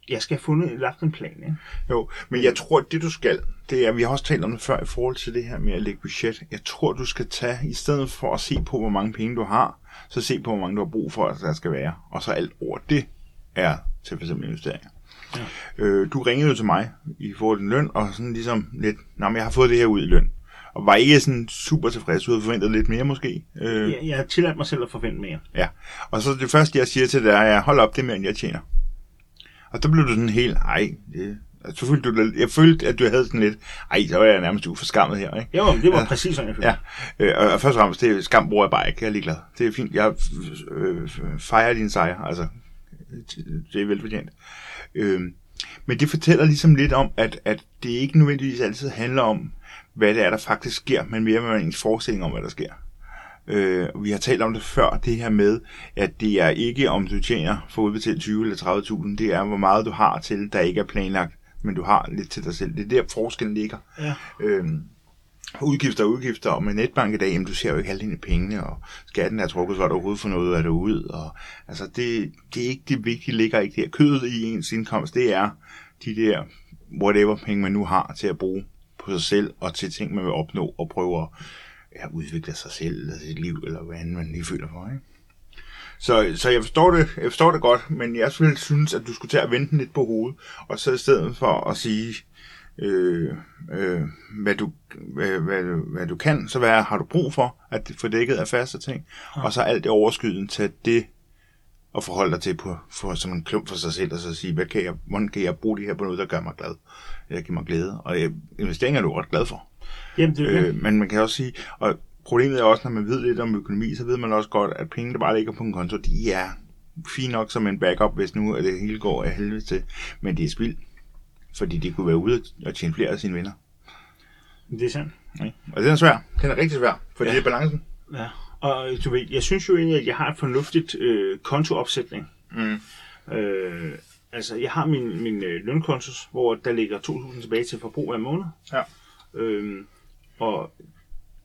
jeg skal have fundet, lagt en plan, ikke? Jo, men jeg tror, at det du skal, det er, vi har også talt om det før i forhold til det her med at lægge budget. Jeg tror, du skal tage, i stedet for at se på, hvor mange penge du har, så se på, hvor mange du har brug for, at der skal være. Og så alt over det er til for eksempel investeringer. Ja. Øh, du ringede jo til mig i forhold til løn, og sådan ligesom lidt, nå, men jeg har fået det her ud i løn. Og var ikke sådan super tilfreds, du havde forventet lidt mere måske. Øh, Jeg, jeg har tilladt mig selv at forvente mere. Ja, og så det første, jeg siger til dig, er, hold op, det er mere, end jeg tjener. Og der blev du sådan helt, ej, det, så følte du, jeg følte, at du havde sådan lidt, ej, så var jeg nærmest uforskammet her, ikke? Jo, det var Ja. præcis sådan, jeg følte. Ja, øh, og først og fremmest, det er skam bruger jeg bare ikke, jeg er ligeglad. Det er fint, jeg øh, fejrer din sejr, altså, det er velfortjent. Øh, men det fortæller ligesom lidt om, at, at det ikke nødvendigvis altid handler om, hvad det er, der faktisk sker, men mere med ens forestilling om, hvad der sker. Øh, vi har talt om det før, det her med, at det er ikke, om du tjener for udbetalt 20 eller 30.000, det er, hvor meget du har til, der ikke er planlagt, men du har lidt til dig selv. Det er der, forskellen ligger. Ja. Øhm, udgifter og udgifter, og med netbank i dag, jamen, du ser jo ikke halvdelen af pengene, og skatten er trukket, så er overhovedet for noget af det ud, og altså, det, det er ikke det vigtige, ligger ikke der. Kødet i ens indkomst, det er de der whatever penge, man nu har til at bruge på sig selv, og til ting, man vil opnå, og prøve at ja, udvikle sig selv, eller sit liv, eller hvad end man lige føler for, ikke? Så, så jeg, forstår det, jeg forstår det godt, men jeg ville synes, at du skulle tage at vente lidt på hovedet, og så i stedet for at sige, øh, øh, hvad, du, hvad, hvad, hvad du kan, så hvad har du brug for at få dækket af faste ting, og så alt det overskyden til det og forholde dig til på, for, som en klump for sig selv, og så sige, hvad kan jeg, hvordan kan jeg bruge det her på noget, der gør mig glad, eller giver mig glæde, og jeg, investeringer er du ret glad for. Jamen, det er øh, Øh, men man kan også sige, og problemet er også, når man ved lidt om økonomi, så ved man også godt, at penge, der bare ligger på en konto, de er fint nok som en backup, hvis nu at det hele går af helvede til, men det er spild. Fordi de kunne være ude og tjene flere af sine venner. det er sandt. Ikke? Og den er svær. Den er rigtig svær, for ja. Ja. det er balancen. Ja. Og du ved, jeg synes jo egentlig, at jeg har et fornuftigt øh, kontoopsætning. Mm. Øh, altså, jeg har min, min øh, lønkontos, hvor der ligger 2.000 tilbage til forbrug hver måned. Ja. Øh, og,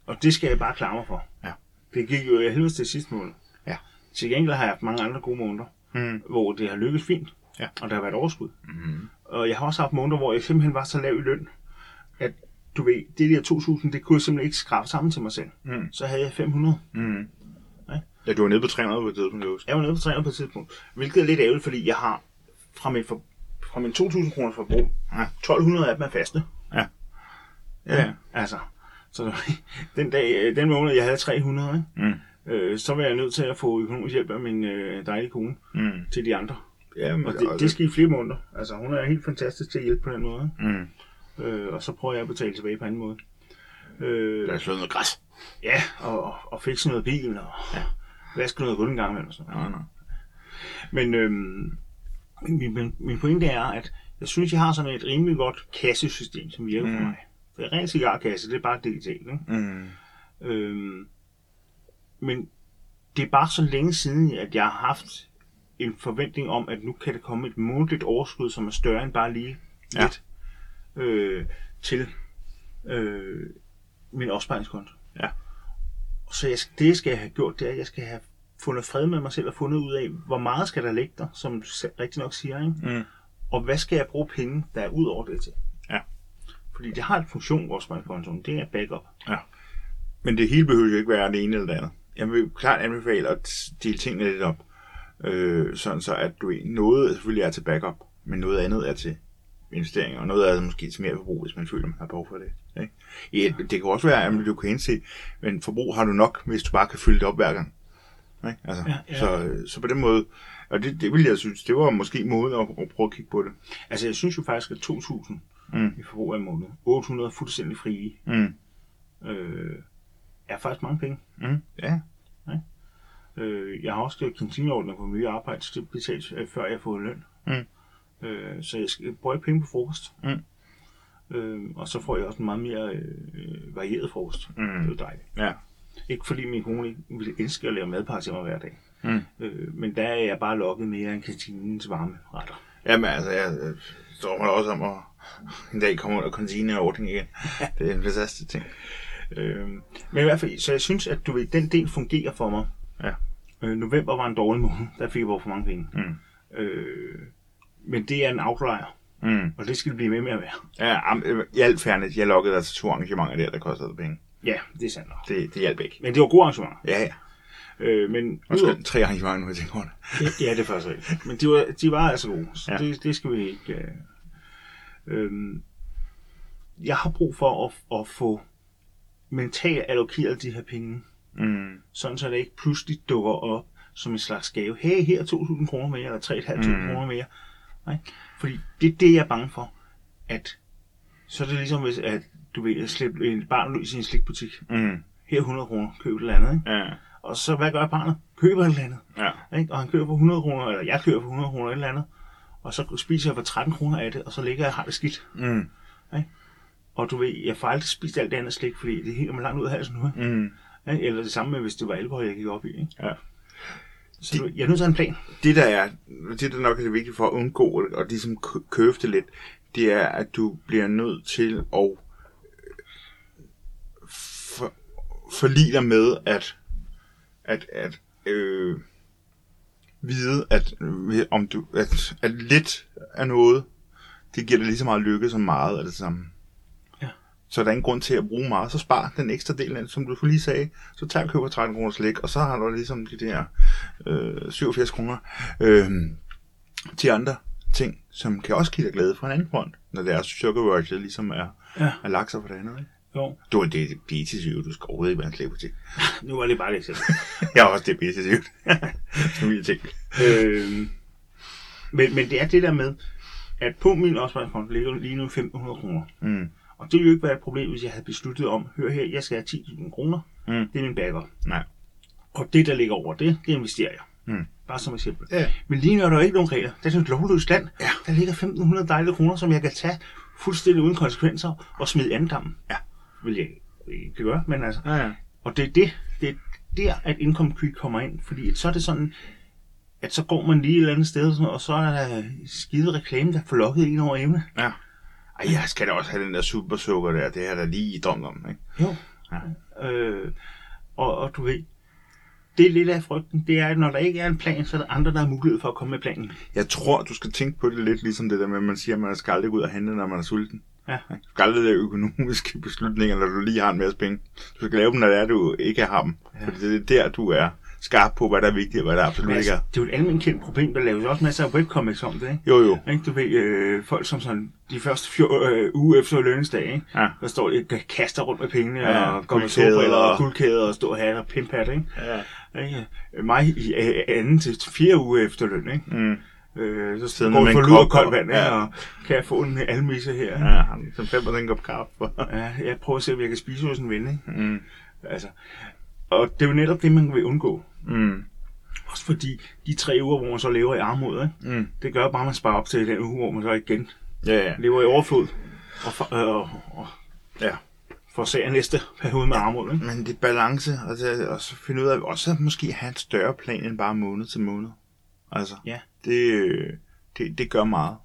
og det skal jeg bare klare mig for. Ja. Det gik jo i helvede til sidste måned. Ja. Til gengæld har jeg haft mange andre gode måneder, Mm. hvor det har lykkes fint, Ja. og der har været overskud. Mm. Og jeg har også haft måneder, hvor jeg simpelthen var så lav i løn, at du ved, det der 2.000, det kunne jeg simpelthen ikke skrabe sammen til mig selv. Mm. Så havde jeg 500. Mm. Ja. Ja, du var nede på 300 på et tidspunkt, jeg husker. Jeg var nede på 300 på et tidspunkt, hvilket er lidt ærgerligt, fordi jeg har fra min, for, fra min 2.000 kroner forbrug, Ja. 1.200 af dem er faste. Ja. Ja. Altså, så den dag, den måned, jeg havde 300, ikke? Mm. Øh, så var jeg nødt til at få økonomisk hjælp af min øh, dejlige kone Mm. til de andre. Ja, men Og det, det skal i flere måneder. Altså, hun er helt fantastisk til at hjælpe på den måde. Mm. Øh, og så prøver jeg at betale tilbage på anden måde. Øh, Der er slået noget græs. ja, og, og, og fikse noget bil, og ja. vaske noget gulv en gang imellem. og Sådan. Nej, nej. Men øhm, min, min, min pointe er, at jeg synes, jeg har sådan et rimelig godt kassesystem, som virker mm. for mig. Det er rent cigarkasse, det er bare digitalt. Ikke? Mm. Øhm, men det er bare så længe siden, at jeg har haft en forventning om, at nu kan det komme et månedligt overskud, som er større end bare lige Ja. lidt øh, til øh, min opsparingskonto. Ja. Så jeg, det, jeg skal have gjort, det er, at jeg skal have fundet fred med mig selv og fundet ud af, hvor meget skal der ligge der, som du rigtig nok siger, ikke? Mm. og hvad skal jeg bruge penge, der er ud over det til. Ja. Fordi det har en funktion, opsparingskontoen, det er backup. Men det hele behøver jo ikke være det ene eller det andet. Jeg vil klart anbefale at dele tingene lidt op. Øh, sådan så at du noget selvfølgelig er til backup, men noget andet er til investeringer, og noget er måske til mere forbrug, hvis man føler, man har behov for det. Ikke? Ja, det kan også være, at du kan indse, men forbrug har du nok, hvis du bare kan fylde det op hver gang. Ikke? Altså, Ja, ja. Så, så på den måde, og det, det vil jeg synes, det var måske måden at, at prøve at kigge på det. Altså, jeg synes jo faktisk, at 2.000 Mm. i forbrug af måned, 800 fuldstændig frie, Mm. øh, er faktisk mange penge. Mm. Ja. Øh, jeg har også skrevet kantineordninger på mye arbejde, så det betales, øh, før jeg får løn. Mm. Øh, så jeg skal bruge penge på frokost. Mm. Øh, og så får jeg også en meget mere øh, varieret frokost. Mm. Det er jo dejligt. Ja. Ikke fordi min kone ikke ville elske at lave madpakke til mig hver dag. Mm. Øh, men der er jeg bare lukket mere end kantinens varme retter. Jamen altså, jeg øh, drømmer også om at en dag komme under kantineordning igen. Det er en fantastisk ting. Øh, men i hvert fald, så jeg synes, at du ved, den del fungerer for mig. Ja. Øh, november var en dårlig måned. Der fik jeg brugt for mange penge. Mm. Øh, men det er en outlier, Mm. og det skal det blive med med at være. Ja, øh, i alt fairness, jeg lokkede dig til to arrangementer der, der kostede penge. Ja, det er sandt nok. Det, det hjalp ikke. Men det var gode arrangementer. Ja, ja. Øh, men Undskyld, tre arrangementer nu, jeg tænker over det. Ja, det er faktisk rigtigt. Men de var, de var altså gode, så ja. det, det skal vi ikke... Øh, øhm, jeg har brug for at, at få mentalt allokeret de her penge, Mm. sådan så det ikke pludselig dukker op som en slags gave. Hey, her er 2.000 kroner mere, eller 3.500 Mm. kroner mere. Nej? Fordi det er det, jeg er bange for. At så er det ligesom, hvis at du vil slippe et barn ud i sin slikbutik. Mm. Her er 100 kroner, køb et eller andet. Ikke? Ja, Og så hvad gør barnet? Køber et eller andet. ja. Ikke? Og han køber for 100 kroner, eller jeg køber for 100 kroner et eller andet. Og så spiser jeg for 13 kroner af det, og så ligger jeg og har det skidt. Mm. Og du ved, jeg får aldrig spist alt det andet slik, fordi det hænger mig langt ud af halsen nu. Ikke? Mm. Eller det samme med, hvis det var alkohol, jeg gik op i. Ikke? Ja. Så du, jeg er nødt til en plan. Det der er, det der nok er det vigtige for at undgå og ligesom kø- køfte lidt, det er, at du bliver nødt til at for, forlige dig med, at, at, at øh, vide, at, øh, om du, at, at lidt af noget, det giver dig lige så meget lykke som meget af det samme. Så der er ingen grund til at bruge meget, så spar den ekstra del, af- som du lige sagde, så tag og køber 13 kroner slik, og så har du ligesom de der øh, 87 kroner øh, til andre ting, som kan også give dig glæde fra en anden front, når det er sugar rush, ligesom er, Ja. er sig for det andet. Ikke? Jo, Du er det BT7, du skal overhovedet ikke være en slæbutik. nu var det bare et eksempel. Jeg er også det BT7. Som jeg tænkte. øh, men, men det er det der med, at på min opsparingskonto ligger lige nu 1.500 kroner. Mm. Og det ville jo ikke være et problem, hvis jeg havde besluttet om, hør her, jeg skal have 10.000 kroner. Mm. Det er min backup. Nej. Og det, der ligger over det, det investerer jeg. Mm. Bare som eksempel. Ja. Men lige nu er der jo ikke nogen regler. Det er sådan et lovløst land. Ja. Der ligger 1.500 dejlige kroner, som jeg kan tage fuldstændig uden konsekvenser og smide i andendammen. Ja. Vil jeg ikke gøre, men altså. Ja, ja. Og det er det, det er der, at income creep kommer ind. Fordi så er det sådan, at så går man lige et eller andet sted, og sådan noget, og så er der skide reklame, der får lukket en over evne. ja. Ej, jeg skal da også have den der supersukker der. Det er der lige i drømt om, ikke? Jo. Ja. Øh, og, og du ved, det er lidt af frygten. Det er, at når der ikke er en plan, så er der andre, der har mulighed for at komme med planen. Jeg tror, du skal tænke på det lidt ligesom det der med, at man siger, at man skal aldrig gå ud og handle, når man er sulten. Ja. Du skal aldrig lave økonomiske beslutninger, når du lige har en masse penge. Du skal lave dem, når det er, du ikke har dem. Ja. Fordi det er der, du er skarp på, hvad der er vigtigt og hvad der absolut Men ikke altså, er. det er jo et almindeligt kendt problem, der laves også masser af webcomics om det, ikke? Jo, jo. Ikke? Du ved, øh, folk som sådan, de første fjor, øh, uge efter lønningsdag, ikke? Ja. der står de og kaster rundt med pengene, Ja, og går med solbriller og guldkæder og står hat og pimphat, ikke? Ja. ikke? Mig i øh, anden til fjerde uge efter løn, ikke? Mm. Øh, så Siddende går med en kop koldt vand, ja. og kan jeg få en almisse her? Ja, som fem og en kop kaffe. Ja, jeg prøver at se, om jeg kan spise hos en ven, ikke? mm. Altså, og det er jo netop det, man vil undgå. Mm. Også fordi de tre uger, hvor man så lever i armod, ikke? Mm. det gør bare, at man sparer op til den uge, hvor man så igen Ja, ja. lever i overflod og, for, øh, og, og ja. får ser næste periode med armod. Ikke? Men det er balance, og, det, og så finde ud af, også at måske have en større plan end bare måned til måned. Altså, Ja. det, det, det gør meget.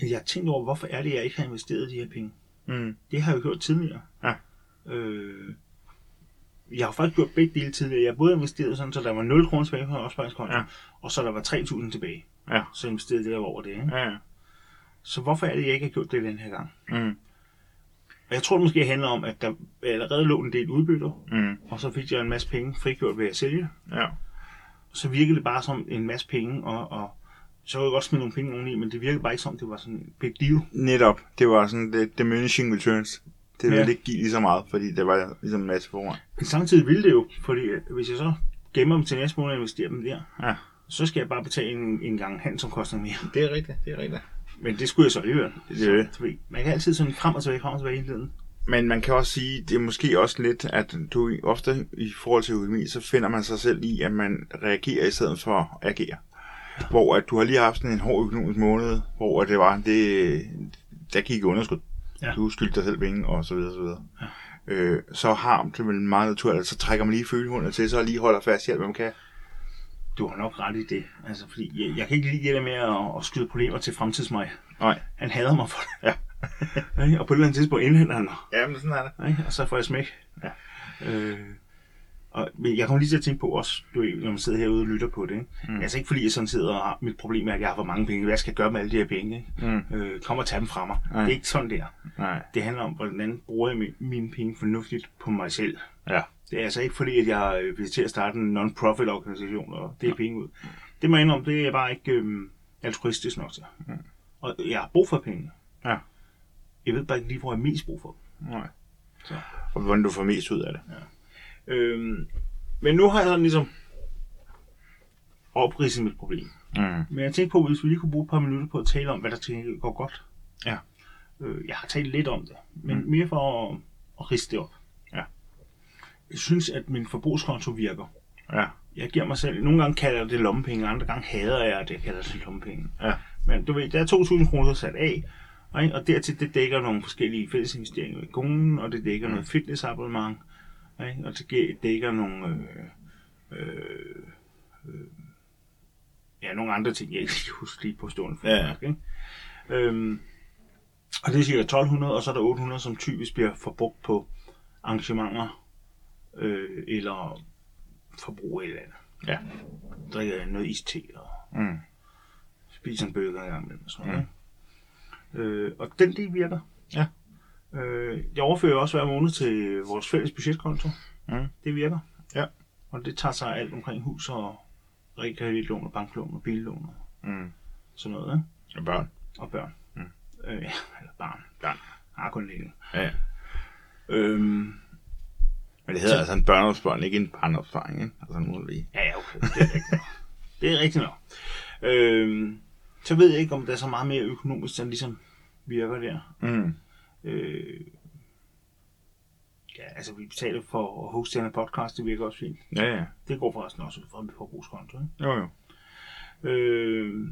Men Jeg har tænkt over, hvorfor er det, jeg ikke har investeret de her penge. Mm. Det har jeg jo gjort tidligere. Ja. Øh, jeg har faktisk gjort begge dele tidligere. Jeg både investeret sådan, så der var 0 kroner tilbage på opsparingskonto, Ja. og så der var 3.000 tilbage. Ja. Så investerede jeg over det. Ikke? Ja, ja. Så hvorfor er det, jeg ikke har gjort det den her gang? Mm. Og jeg tror, det måske handler om, at der allerede lå en del udbytter, Mm. og så fik jeg en masse penge frigjort ved at sælge. Ja. så virkede det bare som en masse penge, og, og så kunne jeg godt smide nogle penge oveni, men det virkede bare ikke som, det var sådan en big deal. Netop. Det var sådan det diminishing returns. Det ville Ja. ikke give lige så meget, fordi det var ligesom en masse foran. Men samtidig ville det jo, fordi hvis jeg så gemmer dem til næste måned og investerer dem der, Ja. så skal jeg bare betale en, en gang handsomkostning mere. Det er rigtigt, det er rigtigt. Men det skulle jeg så alligevel. Det er det. Man kan altid sådan frem og tilbage, frem og tilbage hele tiden. Men man kan også sige, det er måske også lidt, at du ofte i forhold til økonomi, så finder man sig selv i, at man reagerer i stedet for at agere. Hvor at du har lige haft sådan en hård økonomisk måned, hvor det var, det, der gik i underskud. Ja. Du skyldte dig selv penge, og så videre, så videre. Ja. Øh, så har det vel meget naturligt, så trækker man lige følehundet til, så lige holder fast i alt, hvad man kan. Du har nok ret i det. Altså, fordi jeg, jeg kan ikke lide det der med at, at skyde problemer til fremtidsmig. Nej. Han hader mig for det. Ja. Og på et eller andet tidspunkt indhenter han mig. Ja, men sådan er det. Og så får jeg smæk. Ja. Øh, og, men jeg kommer lige til at tænke på også, du ved, når man sidder herude og lytter på det. Ikke? Mm. Altså ikke fordi jeg sådan sidder og har, mit problem er, at jeg har for mange penge. Hvad skal jeg gøre med alle de her penge? Ikke? Mm. Øh, kom og tag dem fra mig. Nej. Det er ikke sådan der. Nej. Det handler om, hvordan bruger jeg mi- mine penge fornuftigt på mig selv. Ja. Det er altså ikke fordi, at jeg øh, vil til at starte en non-profit organisation og det er penge ud. Det må jeg indrømme, det er jeg bare ikke øhm, altruistisk nok til. Mm. Og jeg har brug for penge. Ja. Jeg ved bare ikke lige, hvor jeg har mest brug for dem. Nej. Så. Og hvordan du får mest ud af det. Øhm, men nu har jeg sådan ligesom opridset mit problem. Mm. Men jeg tænkte på, hvis vi lige kunne bruge et par minutter på at tale om, hvad der til går godt. Ja. Øh, jeg har talt lidt om det, men mm. mere for at, at riste det op. Ja. Jeg synes, at min forbrugskonto virker. Ja. Jeg giver mig selv, nogle gange kalder jeg det lommepenge, andre gange hader jeg, at jeg kalder det lommepenge. Ja. Men du ved, der er 2.000 kroner sat af, ikke? og dertil det dækker nogle forskellige fællesinvesteringer i kommunen, og det dækker mm. noget fitnessabonnement, ikke? og det dækker nogle, øh, øh, øh, ja, nogle andre ting, jeg ikke kan huske lige på stående fod, Ja. Ikke? Øhm, og det er cirka 1200, og så er der 800, som typisk bliver forbrugt på arrangementer, øh, eller forbrug et eller andet. Ja. Drikker noget iste og Mm. spiser en burger en gang imellem og sådan. Mm. Øh, og den del virker. Ja. Øh, jeg overfører også hver måned til vores fælles budgetkonto. Mm. Det virker. Ja. Og det tager sig alt omkring hus og realkreditlån og banklån og billån og Mm. sådan noget. Ikke? Og børn. Og børn. Mm. Øh, ja, eller barn. Børn. Har kun længe. Ja. Øhm, Men det hedder altså en børneopsparing, ikke en barneopsparing, ikke? Altså nu må vi... ja, ja, okay. Det er rigtigt nok. Det er rigtigt nok. Øhm, så ved jeg ikke, om der er så meget mere økonomisk, der ligesom virker der. Mm. Øh, ja, altså vi betaler for at hoste her podcast, det virker også fint. Ja, ja. Det går forresten også fra mit forbrugskonto. Ikke? Jo, jo. Øh,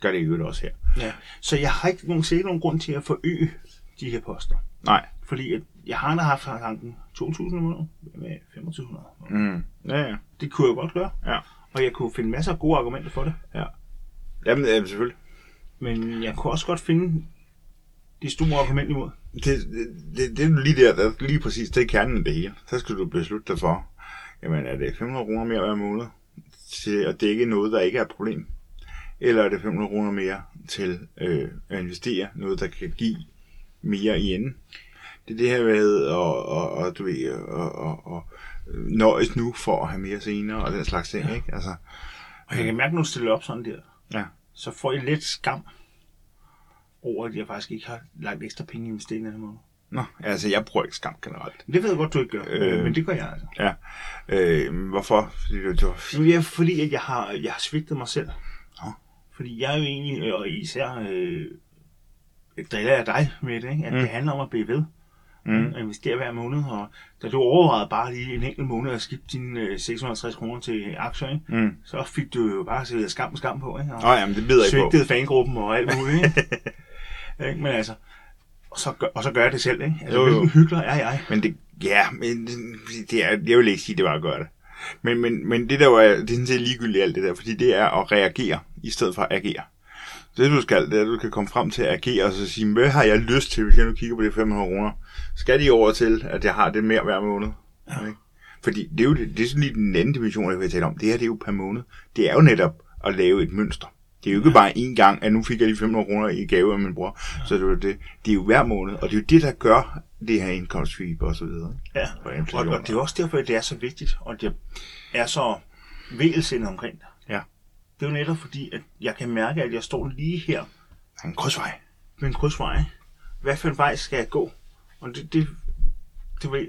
Gør det i øvrigt også her. ja. Så jeg har ikke nogen, ikke nogen grund til at forøge de her poster. Nej. Fordi at jeg har haft tanken 2.000 om måneden med 2.500. Mm. Ja, ja. Det kunne jeg godt gøre. Ja. Og jeg kunne finde masser af gode argumenter for det. Jamen, ja, selvfølgelig. Men jeg kunne også godt finde de store argumenter imod. Det, det, det, det er lige der, der lige præcis, det er kernen af det hele. Så skal du beslutte dig for, jamen er det 500 kroner mere hver måned til at dække noget, der ikke er et problem? Eller er det 500 kroner mere til øh, at investere noget, der kan give mere i enden? Det er det her med at og, og, du ved, og, og, og nøjes nu for at have mere senere og den slags ting, ikke? Altså, Og jeg kan mærke, når du stiller op sådan der, ja. så får jeg lidt skam over, at jeg faktisk ikke har lagt ekstra penge i investeringen den måned. Nå, altså jeg bruger ikke skam generelt. Det ved jeg godt, du ikke gør, Øh. men det gør jeg altså. Ja. Øh, hvorfor? Fordi det, det var... Jamen, ja, fordi at jeg har, jeg har svigtet mig selv. Nå. Fordi jeg er jo egentlig, og især øh, driller jeg dig med det, ikke? at mm. det handler om at blive ved. Mm. At investere hver måned, og da du overvejede bare lige en enkelt måned at skifte dine øh, 650 kroner til aktier, ikke? Mm. så fik du jo bare sætte skam og skam på, ikke? Og Nå, jamen, det jeg ikke på. svigtede fangruppen og alt muligt, ikke? ikke? Men altså, og så, gør, og så gør jeg det selv, ikke? Altså, Jo, jo. hvilken hyggelig er jeg? Men det, ja, men det- er, jeg vil ikke sige, det var at gøre det. Men, men, men det der var, det er sådan set ligegyldigt alt det der, fordi det er at reagere, i stedet for at agere. Det du skal, det er, at du kan komme frem til at agere, og så sige, hvad har jeg lyst til, hvis jeg nu kigger på de 500 kroner? Skal de over til, at jeg har det mere hver måned? Ja. Ikke? Fordi det er jo det, det er sådan lige den anden dimension, jeg vil tale om. Det her, det er jo per måned. Det er jo netop at lave et mønster. Det er jo ikke ja. bare én gang, at nu fik jeg lige 500 kroner i gave af min bror. Ja. Så det er, jo det. det er jo hver måned, og det er jo det, der gør det her indkomstsvip og så videre. Ja, Og og, det er også derfor, at det er så vigtigt, og det er så vægelsindet omkring det. Ja. Det er jo netop fordi, at jeg kan mærke, at jeg står lige her er en krydsvej. ved en krydsvej. Hvad for en vej skal jeg gå? Og det, det, det ved,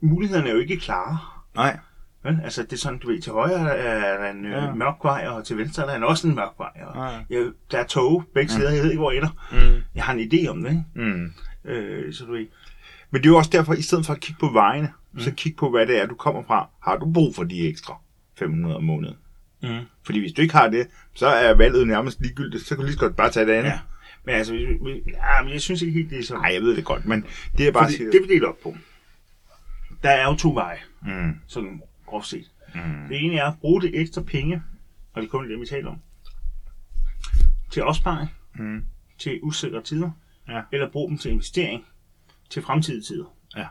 mulighederne er jo ikke klare. Nej. Vel? Altså, det er sådan, du ved, til højre er der en Ja. ja. mørk vej, og til venstre er der en, også en mørk vej. Og Ja. jeg, der er tog begge sider, jeg ved ikke, hvor jeg ender. Mm. Jeg har en idé om det, ikke? Mm. Øh, så du ved, Men det er jo også derfor, i stedet for at kigge på vejene, mm. så kig på, hvad det er, du kommer fra. Har du brug for de ekstra 500 om måneden? mm. Fordi hvis du ikke har det, så er valget nærmest ligegyldigt. Så kan du lige så godt bare tage det andet. ja. Men altså, vi, vi, ja, men jeg synes ikke helt, det er sådan. Nej, jeg ved det godt, men det er bare... Fordi det vi deler op på, der er jo to veje, Mm. sådan groft set. Mm. Det ene er at bruge det ekstra penge, og det er kun det, vi taler om, til opsparing, Mm. til usikre tider, Ja. eller bruge dem til investering til fremtidige tider. Ja.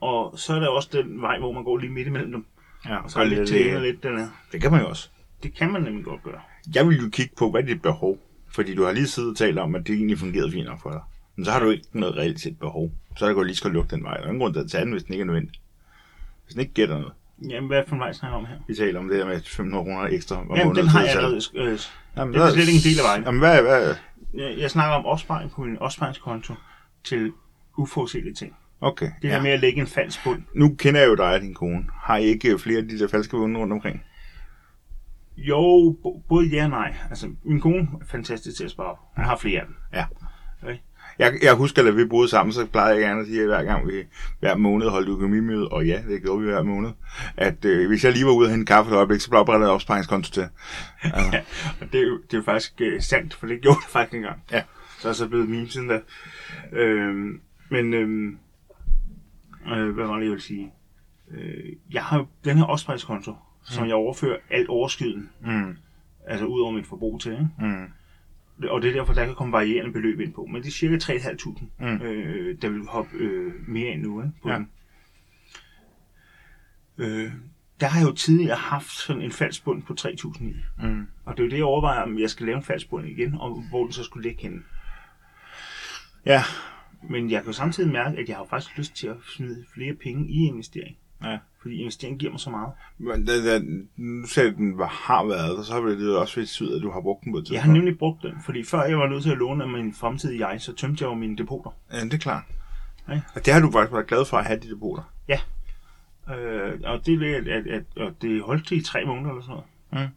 Og så er der også den vej, hvor man går lige midt imellem dem, Ja, og så er lidt til ene og lidt dernede. Det kan man jo også. Det kan man nemlig godt gøre. Jeg vil jo kigge på, hvad er dit behov? Fordi du har lige siddet og talt om, at det egentlig fungerede fint nok for dig. Men så har du ikke noget reelt set behov. Så er det godt lige skal lukke den vej. Der er ingen grund til at tage den, hvis den ikke er nødvendig. Hvis den ikke gætter noget. Jamen, hvad for en vej snakker om her? Vi taler om det der med 500 kroner ekstra. om Jamen, den har jeg allerede. Øh, Jamen, det er slet ikke en del af vejen. Jamen, hvad, hvad? jeg, jeg snakker om opsparing på min opsparingskonto til uforudsete ting. Okay. Det her med at lægge en falsk bund. Nu kender jeg jo dig og din kone. Har I ikke flere af de der falske vunde rundt omkring? Jo, både ja og nej. Altså, min kone er fantastisk til at spare op. Jeg har flere af dem. Ja. Okay. Jeg, jeg husker, at vi boede sammen, så plejede jeg gerne at sige, at hver gang vi hver måned holdt økonomimøde, og ja, det gjorde vi hver måned, at øh, hvis jeg lige var ude og hente kaffe et øjeblik, så blev oprettet et opsparingskonto til. Altså, Ja, og det er jo, det er jo faktisk øh, sandt, for det gjorde det faktisk engang. Ja. Så er så blevet meme siden da. Øhm, men, øhm, øh, hvad var det, jeg ville sige? Øh, jeg har den her opsparingskonto, som jeg overfører alt overskydden, mm, altså ud over mit forbrug til, ikke? mm, Og det er derfor, der kan komme varierende beløb ind på. Men det er cirka 3.500, Mm. øh, der vil hoppe øh, mere ind nu. Ikke, på Ja. den. Øh, der har jeg jo tidligere haft sådan en falsk bund på 3.000 i. mm. Og det er jo det, jeg overvejer, om jeg skal lave en falsk bund igen, og hvor den så skulle ligge henne. Ja, Men jeg kan jo samtidig mærke, at jeg har faktisk lyst til at smide flere penge i investering. Ja. Fordi investering giver mig så meget. Men det, det, nu sagde at den var, har været, og så har det også betydet, at du har brugt den på et tidspunkt. Jeg har nemlig brugt den, fordi før jeg var nødt til at låne af min fremtidige jeg, så tømte jeg jo mine depoter. Ja, det er klart. Ja. Og det har du faktisk været glad for at have de depoter. Øh, og det er lidt, at, at, at det holdt til i tre måneder eller sådan noget.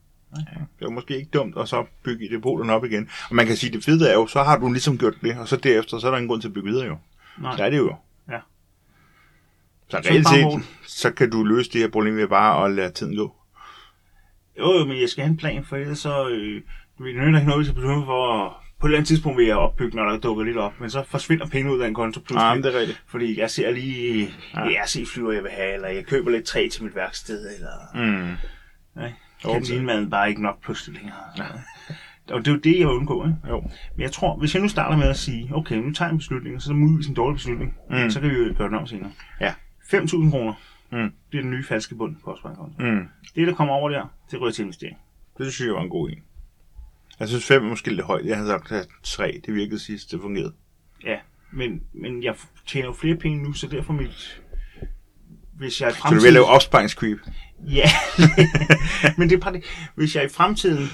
Det var måske ikke dumt at så bygge depoterne op igen. Og man kan sige, at det fede er jo, så har du ligesom gjort det, og så derefter, så er der ingen grund til at bygge videre jo. Nej. Så er det jo. Ja. Så reelt set, så kan du løse det her problem ved bare at lade tiden gå. Jo, jo, men jeg skal have en plan, for ellers så... Øh, det nytter ikke noget, hvis jeg beslutter mig for. På et eller andet tidspunkt vil jeg opbygge, når der dukker lidt op, men så forsvinder penge ud af en konto pludselig. Ah, men det er rigtigt. Fordi jeg ser lige... Ja. Ja. Jeg ser flyver, jeg vil have, eller jeg køber lidt træ til mit værksted, eller... Mm. Nej, kantinemaden bare ikke nok pludselig længere. Ja. Og det er jo det, jeg vil undgå, ikke? Jo. Men jeg tror, hvis jeg nu starter med at sige, okay, nu tager jeg en beslutning, og så er det muligvis en dårlig beslutning, mm. så kan vi jo gøre den om senere. Ja. 5.000 kroner Det er den nye falske bund på opsparingskonto. Mm. Det, der kommer over der, det ryger til investering. Det synes jeg var en god en. Jeg synes fem er måske lidt højt. Jeg havde sagt at tre. Det virkede sidst, det fungerede. Ja, men, men jeg tjener jo flere penge nu, så derfor mit... Hvis jeg i Så du fremtiden... vil lave opsparingscreep? Ja, men det er det. Hvis jeg i fremtiden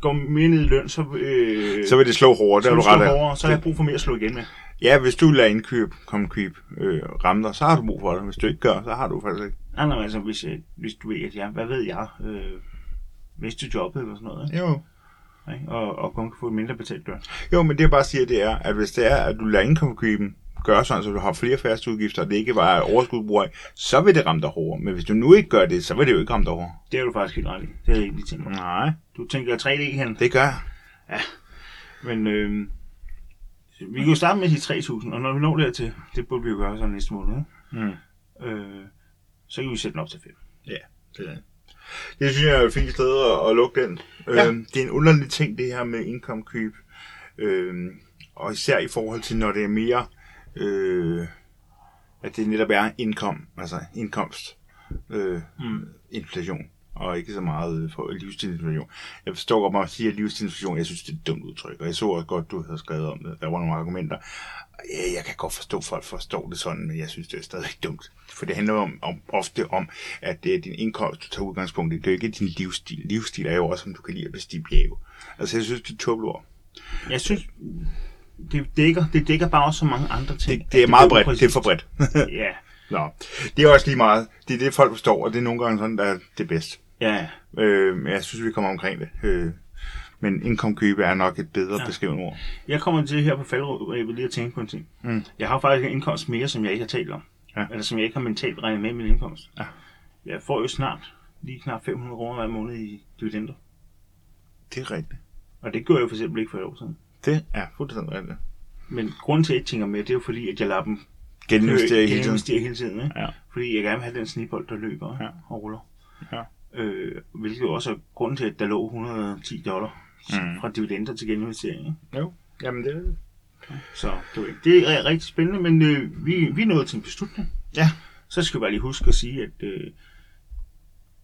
går mere ned i løn, så, øh, Så vil det slå hårdere, det har du ret af. hårdere, så har jeg brug for mere at slå igen med. Ja, hvis du lader indkøb, kom køb, øh, ramme dig, så har du brug for det. Hvis du ikke gør, så har du faktisk ikke. Nej, nej, altså, hvis, jeg, hvis du ved, at jeg, hvad ved jeg, øh, miste jobbet eller sådan noget, ikke? Jo. Ikke? Og, og kun kan få et mindre betalt løn. Jo, men det jeg bare siger, det er, at hvis det er, at du lader indkomstkøben gøre sådan, så du har flere faste udgifter, og det ikke bare er overskudbrug af, så vil det ramme dig hårdere. Men hvis du nu ikke gør det, så vil det jo ikke ramme dig hårdere. Det er du faktisk helt ret i. Det havde jeg ikke lige tænkt på. Nej, Du tænker 3D hen, det gør jeg. men øh, vi kan jo starte med de 3.000, og når vi når dertil, det burde vi jo gøre så næste måned, ikke? Mm. Øh, så kan vi sætte den op til 5. Ja, det er det. synes jeg er et fint sted at, at lukke den. Ja. Øhm, det er en underlig ting, det her med indkomstkøb. Øhm, og især i forhold til, når det er mere, øh, at det netop er indkom, altså indkomst, øh, Mm. inflation, og ikke så meget for livsstilsinflation. Jeg forstår godt, at man siger livsstilsinflation, jeg synes, det er et dumt udtryk, og jeg så også godt, du havde skrevet om det. Der var nogle argumenter. Ja, jeg kan godt forstå, at folk forstår det sådan, men jeg synes, det er stadig dumt. For det handler om, om, ofte om, at det er din indkomst, du tager udgangspunkt i. Det er ikke din livsstil. Livsstil er jo også, om du kan lide at bestige bjerge. Altså, jeg synes, det er tåbeligt ord. Jeg synes, det dækker, det dækker bare også så mange andre ting. Det, det er at meget går bredt. Det er for bredt. Ja, Nå, det er også lige meget. Det er det, folk forstår, og det er nogle gange sådan, der er det bedste. Ja, Øh, jeg synes, vi kommer omkring det. Øh, men indkomstkøbe er nok et bedre ja. Beskrivende ord. Jeg kommer til her på faldrebet lige at tænke på en ting. Mm. Jeg har faktisk en indkomst mere, som jeg ikke har talt om. Ja. Eller som jeg ikke har mentalt regnet med i min indkomst. Ja. Jeg får jo snart lige knap 500 kroner hver måned i dividender. Det er rigtigt. Og det gjorde jeg for eksempel ikke for et år siden. Det er fuldstændig rigtigt. Men grunden til, at jeg ikke tænker med, det er jo fordi, at jeg lader dem Geninvestere hele tiden. geninvestere hele tiden. Ikke? Ja. Fordi jeg gerne vil have den snibbold, der løber ja. og ruller. Ja. Øh, hvilket jo også er grunden til, at der lå 110 dollar Mm. fra dividender til geninvestering. Jo, jamen det er det. Så det, var, det er rigtig spændende, men øh, vi, vi er nået til en beslutning. Ja. Så skal vi bare lige huske at sige, at øh,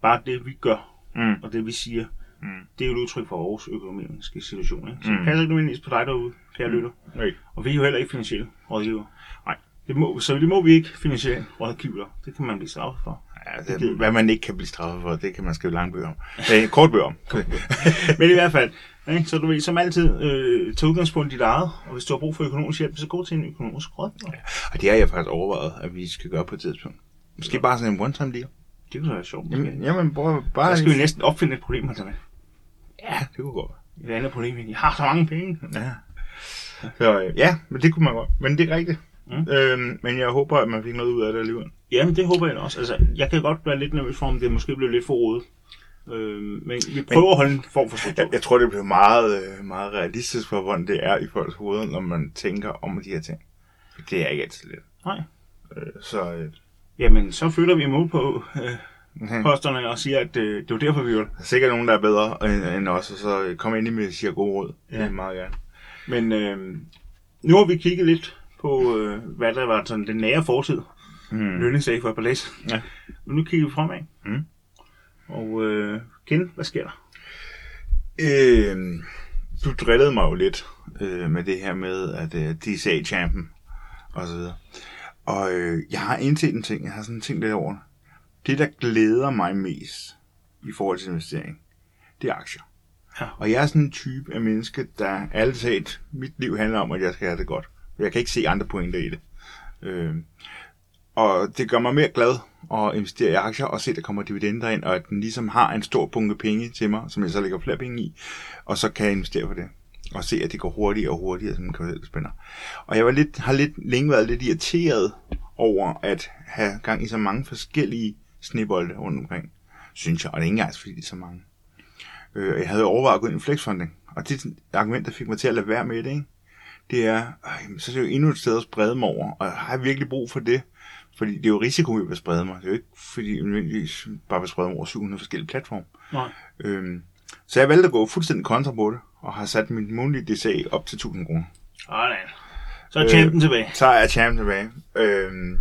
bare det, vi gør, Mm. og det, vi siger, Mm. det er jo et udtryk for vores økonomiske situation. Ikke? Så Mm. det passer ikke nødvendigvis på dig derude, kære Mm. lytter. Nej. Og vi er jo heller ikke finansielle rådgiver. Nej. Det må, så det må vi ikke finansielle rådgiver. Det kan man blive straffet for. Ja, det, hvad man ikke kan blive straffet for, det kan man skrive lange bøger om. Øh, kort bøger om. Men i hvert fald, ikke? så du vil som altid øh, tage udgangspunkt i dit eget, og hvis du har brug for økonomisk hjælp, så gå til en økonomisk rådgiver. Og det har jeg faktisk overvejet, at vi skal gøre på et tidspunkt. Måske bare sådan en one-time deal. Det kunne være sjovt. Jamen, Jamen, bare, bare så skal vi næsten opfinde et problem, altså. Ja, det kunne godt. Et andet problem, jeg har så mange penge. Ja. Så, øh, ja, men det kunne man godt. Men det er rigtigt. Mm. Øhm, men jeg håber, at man fik noget ud af det alligevel. Jamen, det håber jeg også. Altså, jeg kan godt være lidt nervøs for, om det måske bliver lidt for rodet. Øh, men vi prøver men, at holde en form for struktur. Jeg, jeg tror, det bliver meget, øh, meget realistisk for, hvordan det er i folks hoveder, når man tænker om de her ting. For det er ikke altid let. Nej. Øh, så øh, Jamen, så føler vi imod på øh, mhm. posterne og siger, at øh, det var derfor, vi gjorde det. der er sikkert nogen, der er bedre end, end os, og så øh, kom ind i med siger gode råd. Ja. Det er meget gerne. Men øh, nu har vi kigget lidt på, øh, hvad der var sådan den nære fortid. Mm. Lønningsdag for læs. Ja. Men nu kigger vi fremad. Mm. Og øh, Ken, hvad sker der? Øh, du drillede mig jo lidt øh, med det her med, at øh, DCA-champen og så videre. Og øh, jeg har indset en ting, jeg har sådan tænkt lidt over det. Det, der glæder mig mest i forhold til investering, det er aktier. Ja. Og jeg er sådan en type af menneske, der alt set, mit liv handler om, at jeg skal have det godt. Jeg kan ikke se andre pointer i det. Øh, og det gør mig mere glad at investere i aktier og se, at der kommer dividender ind, og at den ligesom har en stor bunke penge til mig, som jeg så lægger flere penge i, og så kan jeg investere for det. Og se, at det går hurtigere og hurtigere, som en kapitalspænder. Og jeg var lidt, har lidt længe været lidt irriteret over at have gang i så mange forskellige snebolde rundt omkring, synes jeg. Og det er ikke engang, fordi det er så mange. Øh, jeg havde overvejet at gå ind i flexfunding, og det argument, der fik mig til at lade være med det, ikke? det er, øh, så er det jo endnu et sted at sprede mig over, og har jeg virkelig brug for det? Fordi det er jo risiko, jeg vil sprede mig. Det er jo ikke, fordi jeg nødvendigvis bare vil sprede mig over 700 forskellige platforme. Nej. Øhm, så jeg valgte at gå fuldstændig kontra på det, og har sat min månedlige DCA op til 1000 kroner. Sådan. Så er champion tilbage. Så er jeg champ tilbage. Øhm,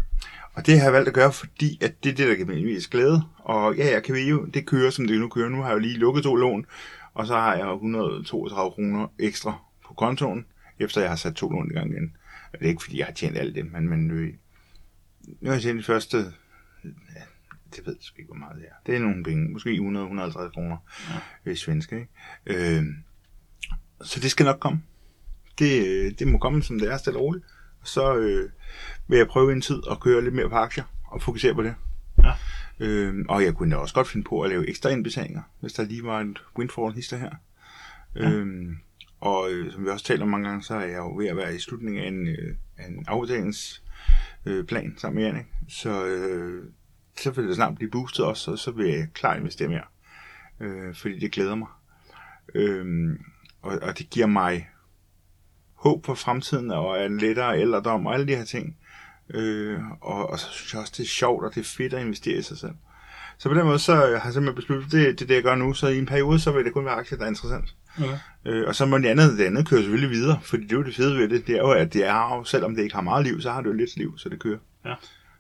og det har jeg valgt at gøre, fordi at det er det, der giver mig mest glæde. Og ja, jeg kan jo, det kører, som det nu kører. Nu har jeg jo lige lukket to lån, og så har jeg 132 kroner ekstra på kontoen, efter jeg har sat to lån i gang igen. Og det er ikke, fordi jeg har tjent alt det, men, men øh, nu har jeg tjent de første, ja, det ved jeg sgu ikke, hvor meget det er. Det er nogle penge, måske 100-150 kroner ja. svenske, ikke? Øh, så det skal nok komme. Det, øh, det må komme, som det er, stille og roligt. Så øh, vil jeg prøve en tid at køre lidt mere på aktier og fokusere på det. Ja. Øh, og jeg kunne da også godt finde på at lave ekstra indbetalinger, hvis der lige var et windfall hister her. Ja. Øh, og øh, som vi også taler om mange gange, så er jeg jo ved at være i slutningen af en, øh, en afbetalingsplan øh, sammen med Jannik. Så, øh, så vil det snart blive boostet også, og så vil jeg klart investere mere. Øh, fordi det glæder mig. Øh, og, og det giver mig håb for fremtiden, og en lettere ældredom, og alle de her ting. Øh, og, og så synes jeg også, det er sjovt, og det er fedt at investere i sig selv. Så på den måde, så har jeg simpelthen besluttet, det, det er det, jeg gør nu. Så i en periode, så vil det kun være aktier, der er interessant. Øh, og så må det andet, det andet kører selvfølgelig videre, fordi det er jo det fede ved det, det er jo, at det er jo, selvom det ikke har meget liv, så har det jo lidt liv, så det kører. Ja.